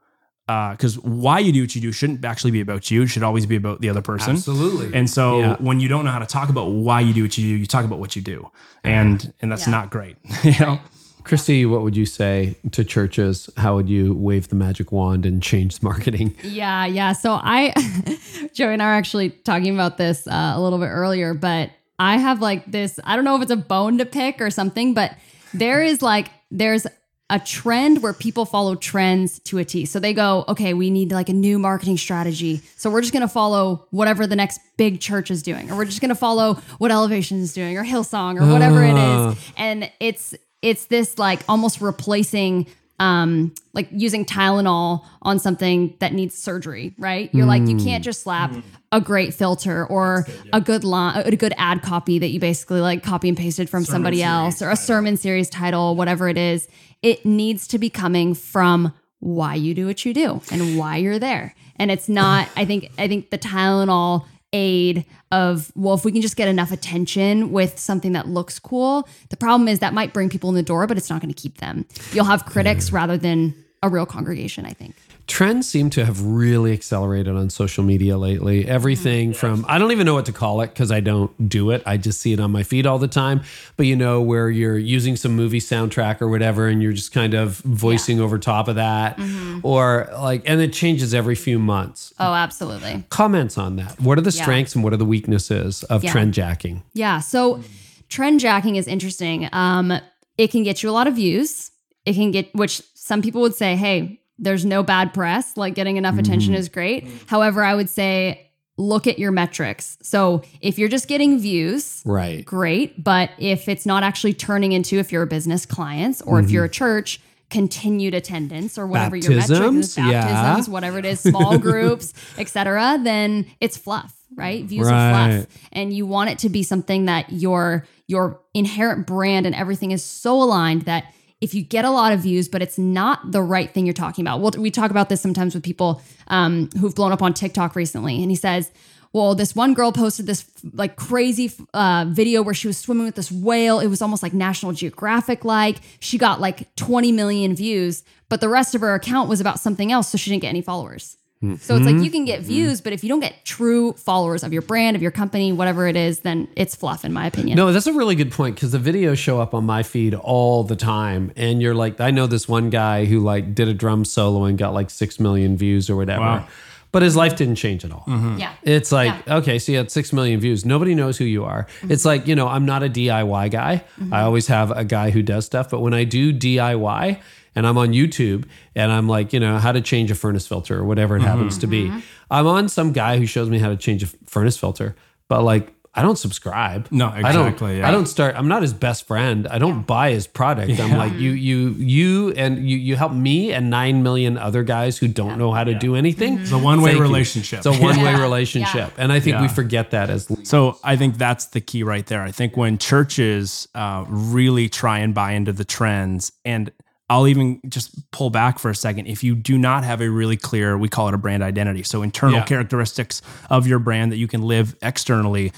Speaker 4: because why you do what you do shouldn't actually be about you. It should always be about the other person.
Speaker 2: Absolutely.
Speaker 4: And so
Speaker 2: Yeah.
Speaker 4: when you don't know how to talk about why you do what you do, you talk about what you do, and and that's
Speaker 3: Yeah.
Speaker 4: not great. you know.
Speaker 2: Christy, what would you say to churches? How would you wave the magic wand and change the marketing?
Speaker 3: Yeah, yeah. So I, Joey and I are actually talking about this uh, a little bit earlier, but I have like this. I don't know if it's a bone to pick or something, but there is like there's a trend where people follow trends to a T. So they go, okay, we need like a new marketing strategy. So we're just going to follow whatever the next big church is doing, or we're just going to follow what Elevation is doing, or Hillsong, or whatever it
Speaker 2: Ah.
Speaker 3: is. And it's it's this like almost replacing um like using Tylenol on something that needs surgery, right? You're like you can't just slap a great filter or a good line a good ad copy that you basically like copy and pasted from somebody else or a sermon series title, whatever it is. It needs to be coming from why you do what you do and why you're there. And it's not I think I think the Tylenol aid of well if we can just get enough attention with something that looks cool the problem is that might bring people in the door but it's not going to keep them you'll have critics rather than a real congregation, I think.
Speaker 2: Trends seem to have really accelerated on social media lately. Everything from, I don't even know what to call it because I don't do it. I just see it on my feed all the time. But you know, where you're using some movie soundtrack or whatever, and you're just kind of voicing over top of that. Or like, and it changes every few months.
Speaker 3: Oh, absolutely.
Speaker 2: Comments on that. What are the
Speaker 3: Yeah.
Speaker 2: strengths and what are the weaknesses of
Speaker 3: Yeah.
Speaker 2: trend jacking?
Speaker 3: Yeah. So trend jacking is interesting. Um, it can get you a lot of views. It can get, which some people would say, hey, there's no bad press. Like getting enough attention mm-hmm. is great. However, I would say, look at your metrics. So if you're just getting views,
Speaker 2: Right.
Speaker 3: great. But if it's not actually turning into, if you're a business clients or if you're a mm-hmm. church, continued attendance or whatever your metric is,
Speaker 2: Baptisms, yeah.
Speaker 3: whatever it is, small groups, etc., then it's fluff, right? Views are fluff. And you want it to be something that your your inherent brand and everything is so aligned that if you get a lot of views, but it's not the right thing you're talking about. Well, we talk about this sometimes with people um, who've blown up on TikTok recently, and he says, well, this one girl posted this like crazy uh, video where she was swimming with this whale. It was almost like National Geographic like. She got like 20 million views, but the rest of her account was about something else, so she didn't get any followers. Hmm. So it's like you can get hmm. views, but if you don't get true followers of your brand, of your company, whatever it is, then it's fluff, in my opinion.
Speaker 2: No, that's a really good point because the videos show up on my feed all the time. And you're like, I know this one guy who like did a drum solo and got like 6 million views or whatever.
Speaker 4: Wow.
Speaker 2: But his life didn't change at all. Mm-hmm.
Speaker 3: Yeah.
Speaker 2: It's like,
Speaker 3: Yeah.
Speaker 2: okay, so you had 6 million views. Nobody knows who you are. Mm-hmm. It's like, you know, I'm not a DIY guy. Mm-hmm. I always have a guy who does stuff. But when I do DIY and I'm on YouTube and I'm like, you know, how to change a furnace filter or whatever it happens to be, I'm on some guy who shows me how to change a furnace filter. But like, I don't subscribe.
Speaker 4: No,
Speaker 2: I don't,
Speaker 4: exactly, yeah.
Speaker 2: I don't start. I'm not his best friend. I don't buy his product. I'm like you, you, you, and you. You help me and nine million other guys who don't know how to do anything. It's
Speaker 4: a one-way relationship.
Speaker 2: It's a one way
Speaker 3: Yeah.
Speaker 2: relationship, and I think we forget that as leaders.
Speaker 4: So I think that's the key right there. I think when churches uh, really try and buy into the trends, and I'll even just pull back for a second. If you do not have a really clear, we call it a brand identity, so internal
Speaker 2: Yeah.
Speaker 4: characteristics of your brand that you can live externally.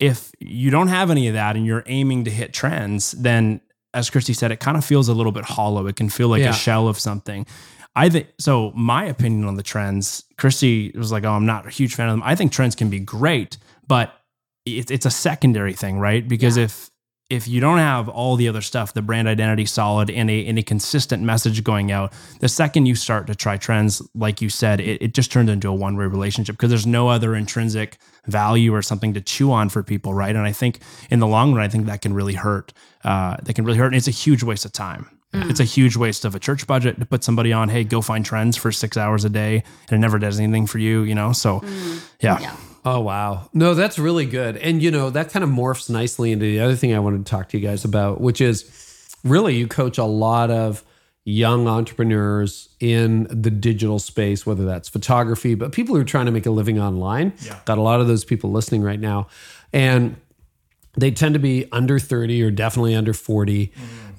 Speaker 4: If you don't have any of that and you're aiming to hit trends, then as Christy said, it kind of feels a little bit hollow. It can feel like
Speaker 2: Yeah.
Speaker 4: a shell of something. I think so. My opinion on the trends, Christy was like, "Oh, I'm not a huge fan of them." I think trends can be great, but it, it's a secondary thing, right? Because
Speaker 3: Yeah.
Speaker 4: if if you don't have all the other stuff, the brand identity solid and a, and a consistent message going out, the second you start to try trends, like you said, it, it just turns into a one way relationship because there's no other intrinsic value or something to chew on for people, right? And I think in the long run, I think that can really hurt. Uh, that can really hurt. And it's a huge waste of time. It's a huge waste of a church budget to put somebody on, hey, go find trends for six hours a day and it never does anything for you, you know? So, mm. yeah.
Speaker 3: Yeah.
Speaker 2: Oh wow. No, that's really good. And you know, that kind of morphs nicely into the other thing I wanted to talk to you guys about, which is really you coach a lot of young entrepreneurs in the digital space, whether that's photography, but people who are trying to make a living online. Got a lot of those people listening right now. And they tend to be under 30 or definitely under 40. Mm.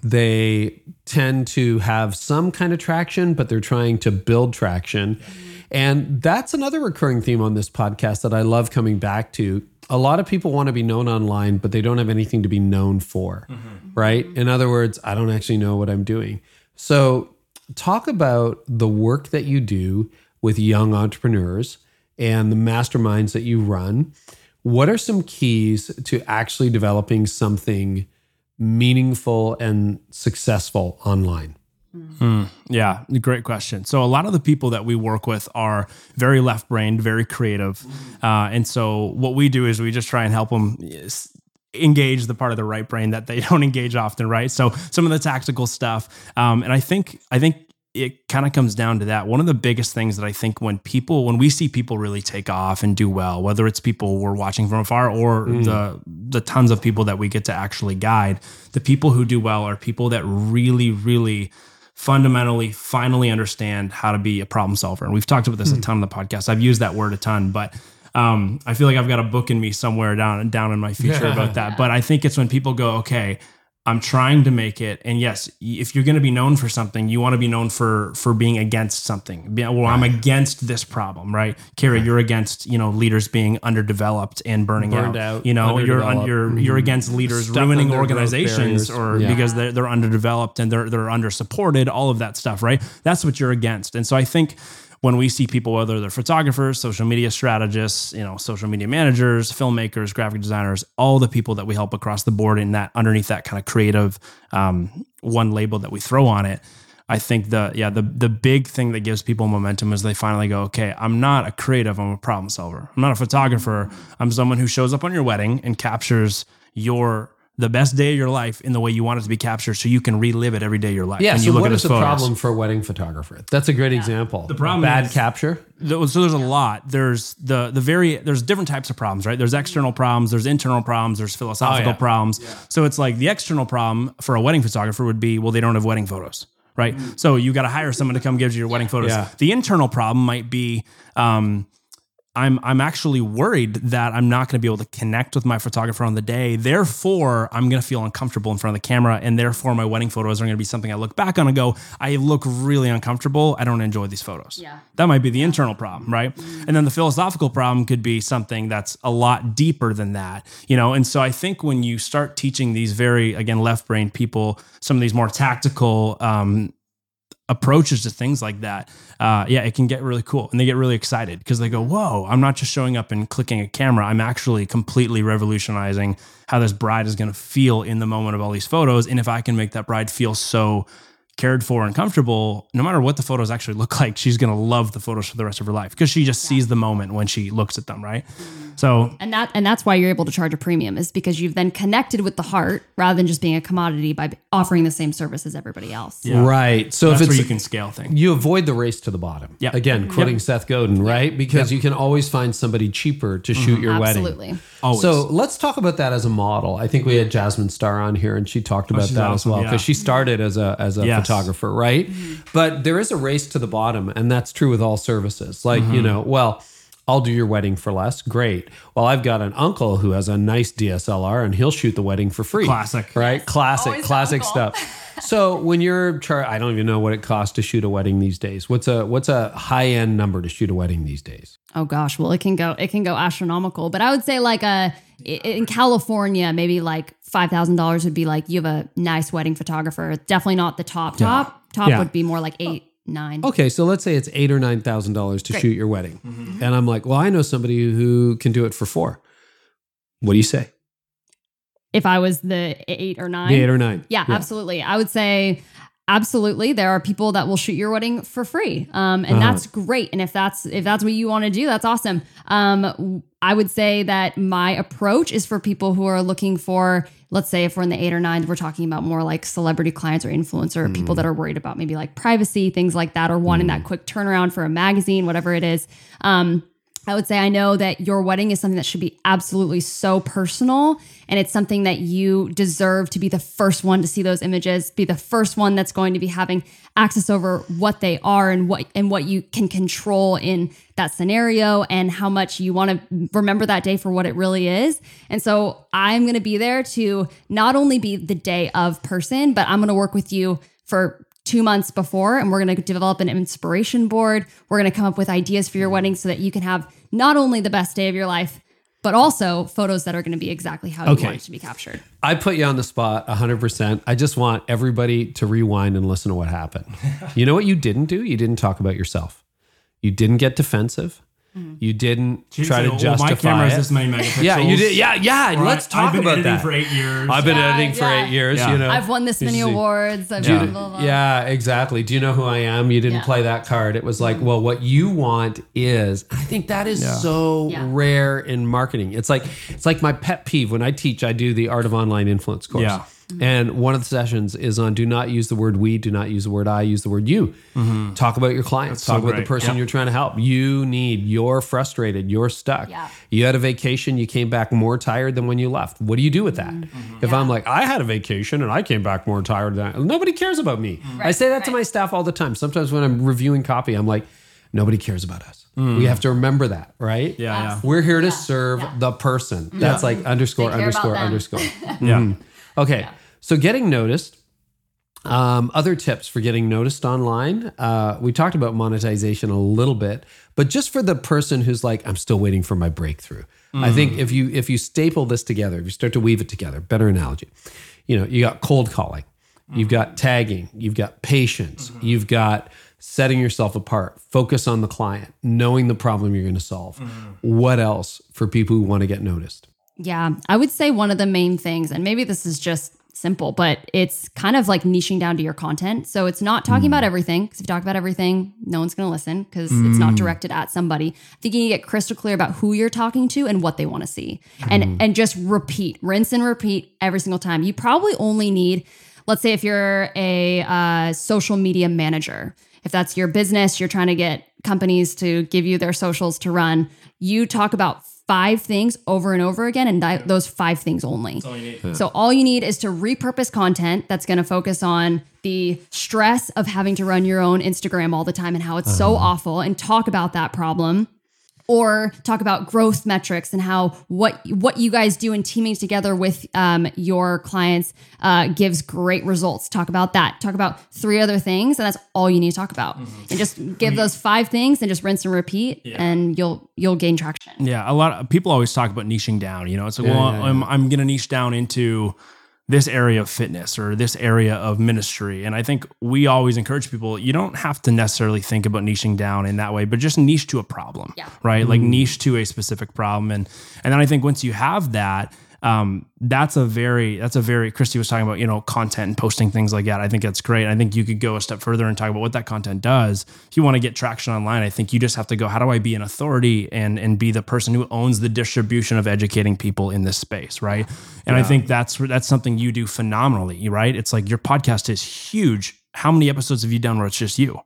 Speaker 2: They tend to have some kind of traction, but they're trying to build traction. And that's another recurring theme on this podcast that I love coming back to. A lot of people want to be known online, but they don't have anything to be known for, mm-hmm. right? In other words, I don't actually know what I'm doing. So, talk about the work that you do with young entrepreneurs and the masterminds that you run. What are some keys to actually developing something meaningful and successful online?
Speaker 4: Yeah, great question. So a lot of the people that we work with are very left-brained, very creative, uh, and so what we do is we just try and help them engage the part of the right brain that they don't engage often, right? So some of the tactical stuff, um, and I think I think it kind of comes down to that. One of the biggest things that I think when people when we see people really take off and do well, whether it's people we're watching from afar or the the tons of people that we get to actually guide, the people who do well are people that really really fundamentally finally understand how to be a problem solver. And we've talked about this a ton on the podcast. I've used that word a ton, but um, I feel like I've got a book in me somewhere down down in my future about that. But I think it's when people go, okay, I'm trying to make it. And yes, if you're going to be known for something, you want to be known for for being against something. Well, I'm against this problem, right? Carey, you're against you know leaders being underdeveloped and burning out.
Speaker 2: out,
Speaker 4: You know, you're un- you're you're against leaders
Speaker 2: on
Speaker 4: ruining organizations or
Speaker 2: Yeah.
Speaker 4: because they're, they're underdeveloped and they're they're under supported. All of that stuff, right? That's what you're against. And so I think when we see people, whether they're photographers, social media strategists, you know, social media managers, filmmakers, graphic designers, all the people that we help across the board in that underneath that kind of creative um, one label that we throw on it. I think the yeah the the big thing that gives people momentum is they finally go okay I'm not a creative I'm a problem solver I'm not a photographer I'm someone who shows up on your wedding and captures your the best day of your life in the way you want it to be captured so you can relive it every day of your life
Speaker 2: Yeah.
Speaker 4: and
Speaker 2: So
Speaker 4: you look
Speaker 2: what
Speaker 4: at
Speaker 2: is the
Speaker 4: photos.
Speaker 2: problem for a wedding photographer? That's a great example. The
Speaker 4: problem
Speaker 2: bad
Speaker 4: is-
Speaker 2: capture.
Speaker 4: There- so there's a lot. There's the the very there's different types of problems, right? There's external problems, there's internal problems, there's philosophical
Speaker 2: Oh, yeah.
Speaker 4: problems. So it's like the external problem for a wedding photographer would be, well, they don't have wedding photos, right? So you got to hire someone to come give you your wedding photos.
Speaker 2: Yeah.
Speaker 4: The internal problem might be. Um, I'm I'm actually worried that I'm not going to be able to connect with my photographer on the day. Therefore, I'm going to feel uncomfortable in front of the camera, and therefore, my wedding photos are going to be something I look back on and go, I look really uncomfortable. I don't enjoy these photos.
Speaker 3: Yeah.
Speaker 4: That might be the internal problem, right? And then the philosophical problem could be something that's a lot deeper than that, you know. And so I think when you start teaching these very again left brain people some of these more tactical um, approaches to things like that, uh, yeah, it can get really cool, and they get really excited because they go, "Whoa! I'm not just showing up and clicking a camera. I'm actually completely revolutionizing how this bride is going to feel in the moment of all these photos. And if I can make that bride feel so." cared for and comfortable, no matter what the photos actually look like, she's gonna love the photos for the rest of her life because she just sees the moment when she looks at them, right? So
Speaker 3: And that and that's why you're able to charge a premium is because you've then connected with the heart rather than just being a commodity by offering the same service as everybody else.
Speaker 4: Yeah.
Speaker 2: Right. So
Speaker 4: that's
Speaker 2: if
Speaker 4: where
Speaker 2: it's
Speaker 4: you can scale things.
Speaker 2: you avoid the race to the bottom.
Speaker 4: Yeah.
Speaker 2: Again, quoting Seth Godin, right? Because you can always find somebody cheaper to shoot your wedding.
Speaker 3: Absolutely.
Speaker 4: Always.
Speaker 2: So let's talk about that as a model. I think we had Jasmine Star on here, and she talked about
Speaker 4: she's
Speaker 2: that as
Speaker 4: awesome,
Speaker 2: well
Speaker 4: yeah.
Speaker 2: because she started as a as a
Speaker 4: Yes.
Speaker 2: photographer, right? But there is a race to the bottom, and that's true with all services. Like
Speaker 4: Mm-hmm.
Speaker 2: you know, well. I'll do your wedding for less. Great. Well, I've got an uncle who has a nice DSLR and he'll shoot the wedding for free.
Speaker 4: Classic.
Speaker 2: Right? Classic,
Speaker 3: Always
Speaker 2: classic stuff. So when you're char- I don't even know what it costs to shoot a wedding these days. What's a what's a high end number to shoot a wedding these days?
Speaker 3: Oh gosh, well it can go it can go astronomical, but I would say like a i- in California maybe like five thousand dollars would be like you have a nice wedding photographer. Definitely not the top top. Top
Speaker 4: Yeah.
Speaker 3: would be more like eight nine.
Speaker 2: Okay, so let's say it's eight or nine thousand dollars to shoot your wedding, and I'm like, well, I know somebody who can do it for four. What do you say?
Speaker 3: If I was the eight or nine,
Speaker 2: The eight or nine?
Speaker 3: Yeah, absolutely. I would say absolutely. There are people that will shoot your wedding for free, um, and
Speaker 2: Uh-huh.
Speaker 3: that's great. And if that's if that's what you want to do, that's awesome. Um, I would say that my approach is for people who are looking for, let's say, if we're in the eight or nine, we're talking about more like celebrity clients or influencer people that are worried about maybe like privacy, things like that, or wanting that quick turnaround for a magazine, whatever it is. Um, I would say I know that your wedding is something that should be absolutely so personal and it's something that you deserve to be the first one to see those images, be the first one that's going to be having access over what they are and what and what you can control in that scenario and how much you want to remember that day for what it really is. And so I'm going to be there to not only be the day of person, but I'm going to work with you for two months before and we're going to develop an inspiration board we're going to come up with ideas for your mm-hmm. wedding so that you can have not only the best day of your life but also photos that are going to be exactly how
Speaker 2: Okay.
Speaker 3: you want it to be captured
Speaker 2: I put you on the spot 100%. I just want everybody to rewind and listen to what happened. you know what you didn't do? You didn't talk about yourself. You didn't get defensive. Mm. You didn't try to oh,
Speaker 4: Well,
Speaker 2: justify
Speaker 4: my camera is this many megapixels.
Speaker 2: yeah, you did. Yeah, yeah.
Speaker 4: Or
Speaker 2: Let's
Speaker 4: I-
Speaker 2: talk
Speaker 4: I've been
Speaker 2: about
Speaker 4: editing
Speaker 2: that.
Speaker 4: for eight years.
Speaker 2: I've been
Speaker 3: Yeah,
Speaker 2: editing for eight years.
Speaker 4: Yeah.
Speaker 2: You know,
Speaker 3: i've won this many
Speaker 2: This
Speaker 3: awards I've
Speaker 2: Do you-
Speaker 3: blah, blah, blah.
Speaker 2: yeah, exactly. Do you know who I am? You didn't
Speaker 3: Yeah.
Speaker 2: play that card. It was like, mm. well, what you want is. I think that is so
Speaker 3: Yeah.
Speaker 2: rare in marketing. It's like it's like my pet peeve when I teach. I do the art of online influence course.
Speaker 4: Yeah.
Speaker 2: And one of the sessions is on do not use the word we, do not use the word I, use the word you. Mm-hmm. Talk about your clients,
Speaker 4: so
Speaker 2: talk about the person
Speaker 4: Yep.
Speaker 2: you're trying to help. You need, you're frustrated, you're stuck.
Speaker 3: Yeah.
Speaker 2: You had a vacation, you came back more tired than when you left. What do you do with that? If I'm like, I had a vacation and I came back more tired than nobody cares about me. I say that to my staff all the time. Sometimes when I'm reviewing copy, I'm like, nobody cares about us. We mm. have to remember that, right?
Speaker 4: Yeah, yeah.
Speaker 2: We're here to serve the person. That's like underscore,
Speaker 3: They
Speaker 2: underscore,
Speaker 3: them.
Speaker 2: underscore.
Speaker 4: Yeah.
Speaker 2: Mhm. Okay. So getting noticed. Um, other tips for getting noticed online. Uh, we talked about monetization a little bit, but just for the person who's like, I'm still waiting for my breakthrough. I think if you if you staple this together, if you start to weave it together, better analogy. You know, you got cold calling, you've got tagging, you've got patience, you've got setting yourself apart, focus on the client, knowing the problem you're going to solve. What else for people who want to get noticed?
Speaker 3: Yeah, I would say one of the main things, and maybe this is just simple, but it's kind of like niching down to your content. So it's not talking about hmm. everything, because if you talk about everything, no one's going to listen because it's not hmm. directed at somebody. I think you need to get crystal clear about who you're talking to and what they want to see, and hmm. and just repeat, rinse and repeat every single time. You probably only need, let's say, if you're a uh, social media manager, if that's your business, you're trying to get companies to give you their socials to run. You talk about five things over and over again, and th- those five things only. So all you need is to repurpose content that's going to focus on the stress of having to run your own Instagram all the time and how it's so uh-huh. awful, and talk about that problem. Or talk about growth metrics and how what what you guys do in teaming together with um, your clients uh, gives great results. Talk about that. Talk about three other things, and that's all you need to talk about. And just give those five things, and just rinse and repeat, and you'll you'll gain traction.
Speaker 4: Yeah, a lot of people always talk about niching down. You know, it's like, well, I'm, I'm going to niche down into this area of fitness or this area of ministry. And I think we always encourage people, you don't have to necessarily think about niching down in that way, but just niche to a problem,
Speaker 3: Yeah.
Speaker 4: right? Like mm. niche to a specific problem. And, and then I think once you have that, um, that's a very, that's a very, Christy was talking about, you know, content and posting things like that. I think that's great. I think you could go a step further and talk about what that content does. If you want to get traction online, I think you just have to go, how do I be an authority and, and be the person who owns the distribution of educating people in this space, right? And I think that's that's something you do phenomenally, right? It's like your podcast is huge. How many episodes have you done where it's just you?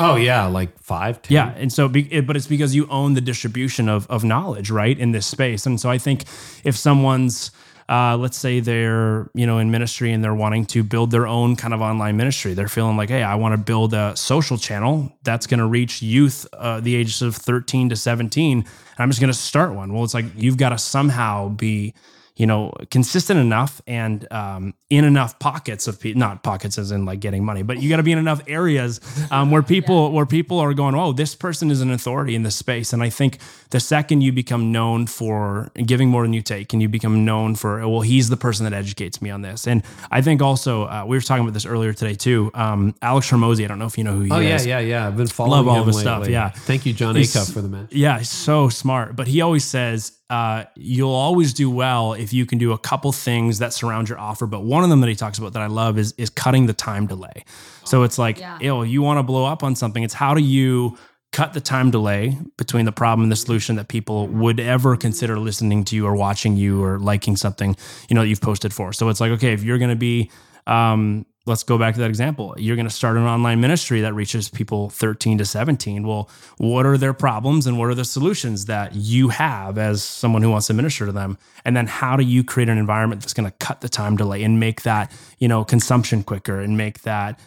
Speaker 2: Oh yeah, like five. 10.
Speaker 4: Yeah, and so, be, it, but it's because you own the distribution of of knowledge, right, in this space. And so, I think if someone's uh, let's say they're you know in ministry and they're wanting to build their own kind of online ministry they're feeling like hey i want to build a social channel that's going to reach youth uh, the ages of 13 to 17 and i'm just going to start one well it's like you've got to somehow be you know, consistent enough and um, in enough pockets of people, not pockets as in like getting money, but you got to be in enough areas um, where people where people are going, oh, this person is an authority in this space. And I think the second you become known for giving more than you take, and you become known for, well, he's the person that educates me on this. And I think also uh, we were talking about this earlier today too. Um, Alex Hormozi, I don't know if you know who he
Speaker 2: Oh
Speaker 4: is.
Speaker 2: Oh yeah, yeah, yeah. I've been following
Speaker 4: Love all
Speaker 2: him
Speaker 4: this stuff, yeah.
Speaker 2: Thank you, Jon
Speaker 4: He's-
Speaker 2: Acuff, for the match.
Speaker 4: Yeah, he's so smart. But he always says uh, you'll always do well if you can do a couple things that surround your offer. But one of them that he talks about that I love is is cutting the time delay. So it's like,
Speaker 3: Yeah.
Speaker 4: yo, you want to blow up on something. It's how do you cut the time delay between the problem and the solution that people would ever consider listening to you or watching you or liking something you know that you've posted for. So it's like, okay, if you're going to be um, let's go back to that example. You're going to start an online ministry that reaches people 13 to 17. Well, what are their problems and what are the solutions that you have as someone who wants to minister to them? And then how do you create an environment that's going to cut the time delay and make that, you know, consumption quicker and make that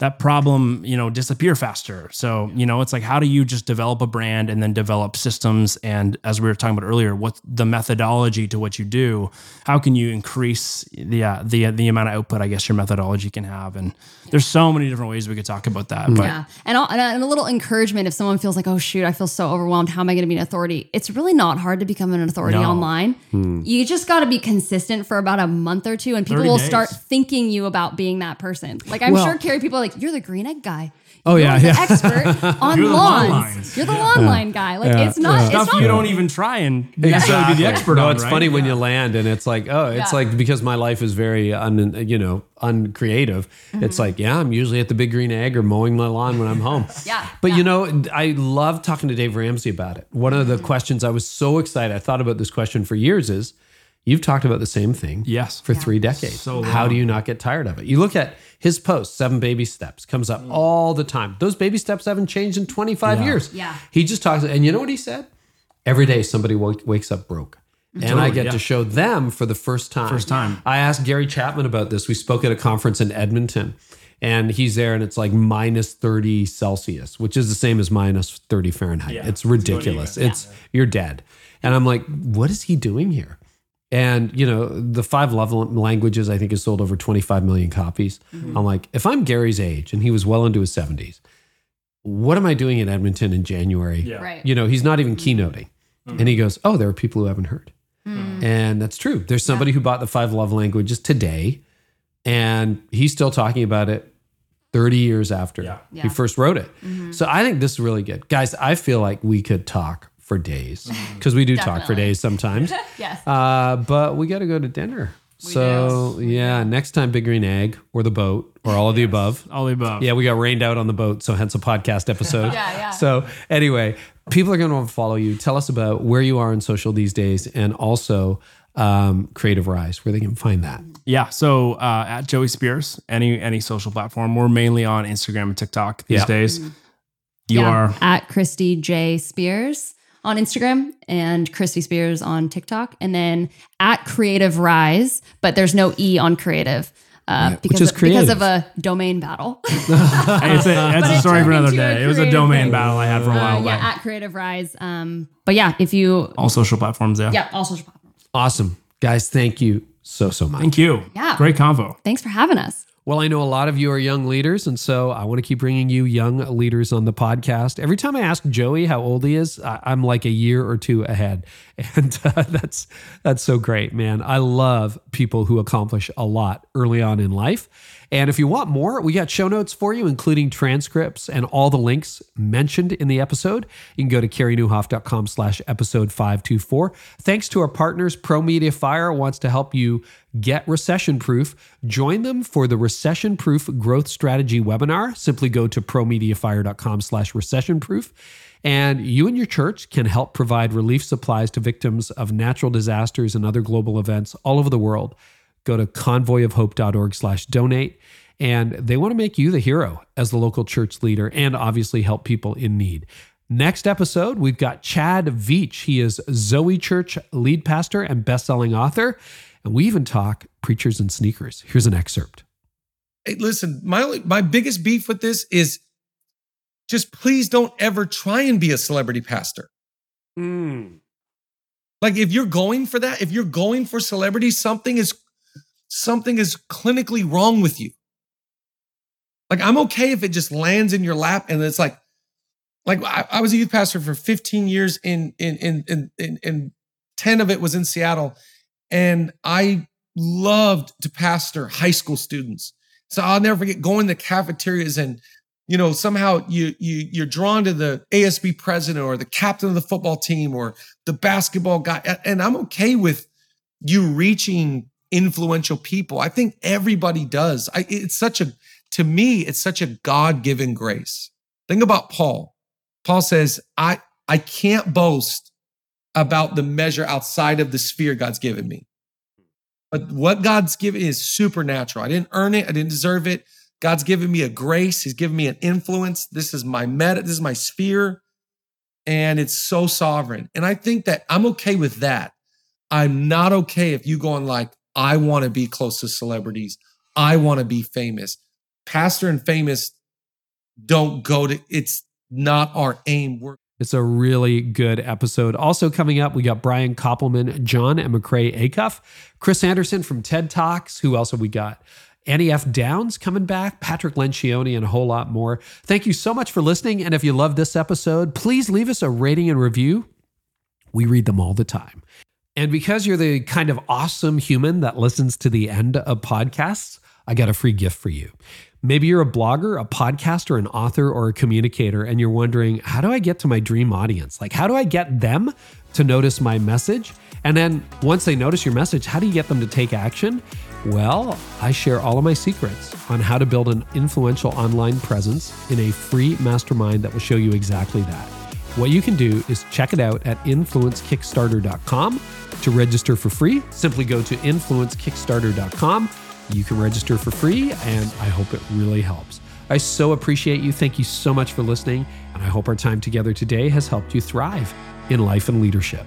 Speaker 4: that problem, you know, disappear faster. So, you know, it's like how do you just develop a brand and then develop systems and as we were talking about earlier, what's the methodology to what you do? How can you increase the uh, the the amount of output I guess your methodology can have? And there's so many different ways we could talk about that. But
Speaker 3: Yeah. And, I'll- and a little encouragement if someone feels like, oh, shoot, I feel so overwhelmed. How am I going to be an authority? It's really not hard to become an authority
Speaker 4: No.
Speaker 3: online. Hmm. You just got to be consistent for about a month or two, and people will
Speaker 4: days.
Speaker 3: start thinking you about being that person. Like, I'm
Speaker 2: Well-
Speaker 3: sure Carey, people are like, you're the green egg guy.
Speaker 2: Oh,
Speaker 3: You're
Speaker 2: yeah, yeah.
Speaker 3: expert on
Speaker 4: You're the lawn
Speaker 3: lawns.
Speaker 4: lines.
Speaker 3: You're the lawn line guy. Like, it's not, it's
Speaker 4: stuff
Speaker 3: not
Speaker 4: you don't even try and necessarily be the expert
Speaker 2: no,
Speaker 4: on.
Speaker 2: it's
Speaker 4: right?
Speaker 2: funny when you land and it's like, oh, it's
Speaker 3: Yeah.
Speaker 2: like because my life is very un, you know, uncreative.
Speaker 3: Mm-hmm.
Speaker 2: It's like, yeah, I'm usually at the big green egg or mowing my lawn when I'm home.
Speaker 3: Yeah,
Speaker 2: But
Speaker 3: yeah.
Speaker 2: you know, I love talking to Dave Ramsey about it. One of the
Speaker 3: Mm-hmm.
Speaker 2: questions I was so excited, I thought about this question for years is you've talked about the same thing
Speaker 4: Yes.
Speaker 2: for three decades.
Speaker 4: So
Speaker 2: How do you not get tired of it? You look at his post, Seven Baby Steps, comes up mm. all the time. Those baby steps haven't changed in 25 years.
Speaker 3: Yeah.
Speaker 2: He just talks, and you know what he said? Every day somebody woke, wakes up broke. And I get
Speaker 4: yeah.
Speaker 2: to show them for the first time.
Speaker 4: First time.
Speaker 2: I asked Gary Chapman about this. We spoke at a conference in Edmonton, and he's there, and it's like minus 30 Celsius, which is the same as minus 30 Fahrenheit.
Speaker 4: Yeah.
Speaker 2: It's ridiculous. It's you're dead. And I'm like, what is he doing here? And you know, the five love languages I think has sold over 25 million copies. Mm-hmm. I'm like, if I'm Gary's age and he was well into his 70s, what am I doing in Edmonton in January?
Speaker 4: Yeah.
Speaker 3: Right.
Speaker 2: You know, he's not even mm-hmm. keynoting. Mm-hmm. And he goes, Oh, there are people who haven't heard. Mm. And that's true. There's somebody who bought the five love languages today, and he's still talking about it 30 years after
Speaker 4: Yeah.
Speaker 2: he
Speaker 3: Yeah.
Speaker 2: first wrote it. So I think this is really good. Guys, I feel like we could talk for days because we do talk for
Speaker 3: Definitely.
Speaker 2: days sometimes.
Speaker 3: Yes.
Speaker 2: Uh, but we got to go to dinner. so yeah, next time, Big Green Egg or the boat or all of the above.
Speaker 4: All the above.
Speaker 2: Yeah, we got rained out on the boat, so hence a podcast episode.
Speaker 3: Yeah, yeah.
Speaker 2: So anyway, people are going to want to follow you. Tell us about where you are in social these days, and also um, Creativ Rise, where they can find that.
Speaker 4: Yeah. So uh, at Joey Speers, any any social platform. We're mainly on Instagram and TikTok these
Speaker 2: Yeah.
Speaker 4: days. You
Speaker 3: Mm-hmm. Yeah,
Speaker 4: are
Speaker 3: at Christy J Speers on Instagram and Christy Speers on TikTok, and then at Creativ Rise, but there's no E on Creative. Uh,
Speaker 2: which
Speaker 3: because,
Speaker 2: is
Speaker 3: of, because of a domain battle.
Speaker 4: It's a, that's a story for another day. It was a domain
Speaker 3: thing.
Speaker 4: battle I had for a
Speaker 3: Uh,
Speaker 4: while.
Speaker 3: yeah,
Speaker 4: but
Speaker 3: at Creativ Rise. Um, but yeah, if you,
Speaker 4: all social platforms. Yeah.
Speaker 3: yeah, all social platforms.
Speaker 2: Awesome, guys! Thank you so so much.
Speaker 4: Thank you.
Speaker 3: Yeah.
Speaker 4: Great convo.
Speaker 3: Thanks for having us.
Speaker 2: Well, I know a lot of you are young leaders, and so I want to keep bringing you young leaders on the podcast. Every time I ask Joey how old he is, I'm like a year or two ahead, and uh, that's that's so great, man. I love people who accomplish a lot early on in life. And if you want more, we got show notes for you, including transcripts and all the links mentioned in the episode. You can go to careynieuwhof.com slash episode 524. Thanks to our partners, Pro Media Fire wants to help you get recession proof. Join them for the recession proof growth strategy webinar. Simply go to promediafire.com slash recession proof. And you and your church can help provide relief supplies to victims of natural disasters and other global events all over the world go to convoyofhope.org slash donate and they want to make you the hero as the local church leader and obviously help people in need next episode we've got chad veach he is zoe church lead pastor and best-selling author and we even talk preachers and sneakers here's an excerpt
Speaker 5: Hey, listen, my only, my biggest beef with this is just please don't ever try and be a celebrity pastor. Hmm. Like if you're going for that, if you're going for celebrity, something is something is clinically wrong with you. Like I'm okay if it just lands in your lap and it's like, like I, I was a youth pastor for 15 years in in in in in, in 10 of it was in Seattle, and I loved to pastor high school students. So I'll never forget going to cafeterias and you know somehow you you you're drawn to the ASB president or the captain of the football team or the basketball guy and I'm okay with you reaching influential people. I think everybody does. I, it's such a to me it's such a God-given grace. Think about Paul. Paul says, "I I can't boast about the measure outside of the sphere God's given me." But what God's given is supernatural. I didn't earn it. I didn't deserve it. God's given me a grace. He's given me an influence. This is my meta. This is my sphere. And it's so sovereign. And I think that I'm okay with that. I'm not okay if you going like, I want to be close to celebrities. I want to be famous. Pastor and famous don't go to, it's not our aim. We're
Speaker 2: It's a really good episode. Also coming up, we got Brian Koppelman, Jon and McRae Acuff, Chris Anderson from TED Talks. Who else have we got? Annie F. Downs coming back, Patrick Lencioni, and a whole lot more. Thank you so much for listening. And if you love this episode, please leave us a rating and review. We read them all the time. And because you're the kind of awesome human that listens to the end of podcasts, I got a free gift for you. Maybe you're a blogger, a podcaster, an author, or a communicator, and you're wondering, how do I get to my dream audience? Like, how do I get them to notice my message? And then once they notice your message, how do you get them to take action? Well, I share all of my secrets on how to build an influential online presence in a free mastermind that will show you exactly that. What you can do is check it out at influencekickstarter.com. To register for free, simply go to influencekickstarter.com. You can register for free, and I hope it really helps. I so appreciate you. Thank you so much for listening, and I hope our time together today has helped you thrive in life and leadership.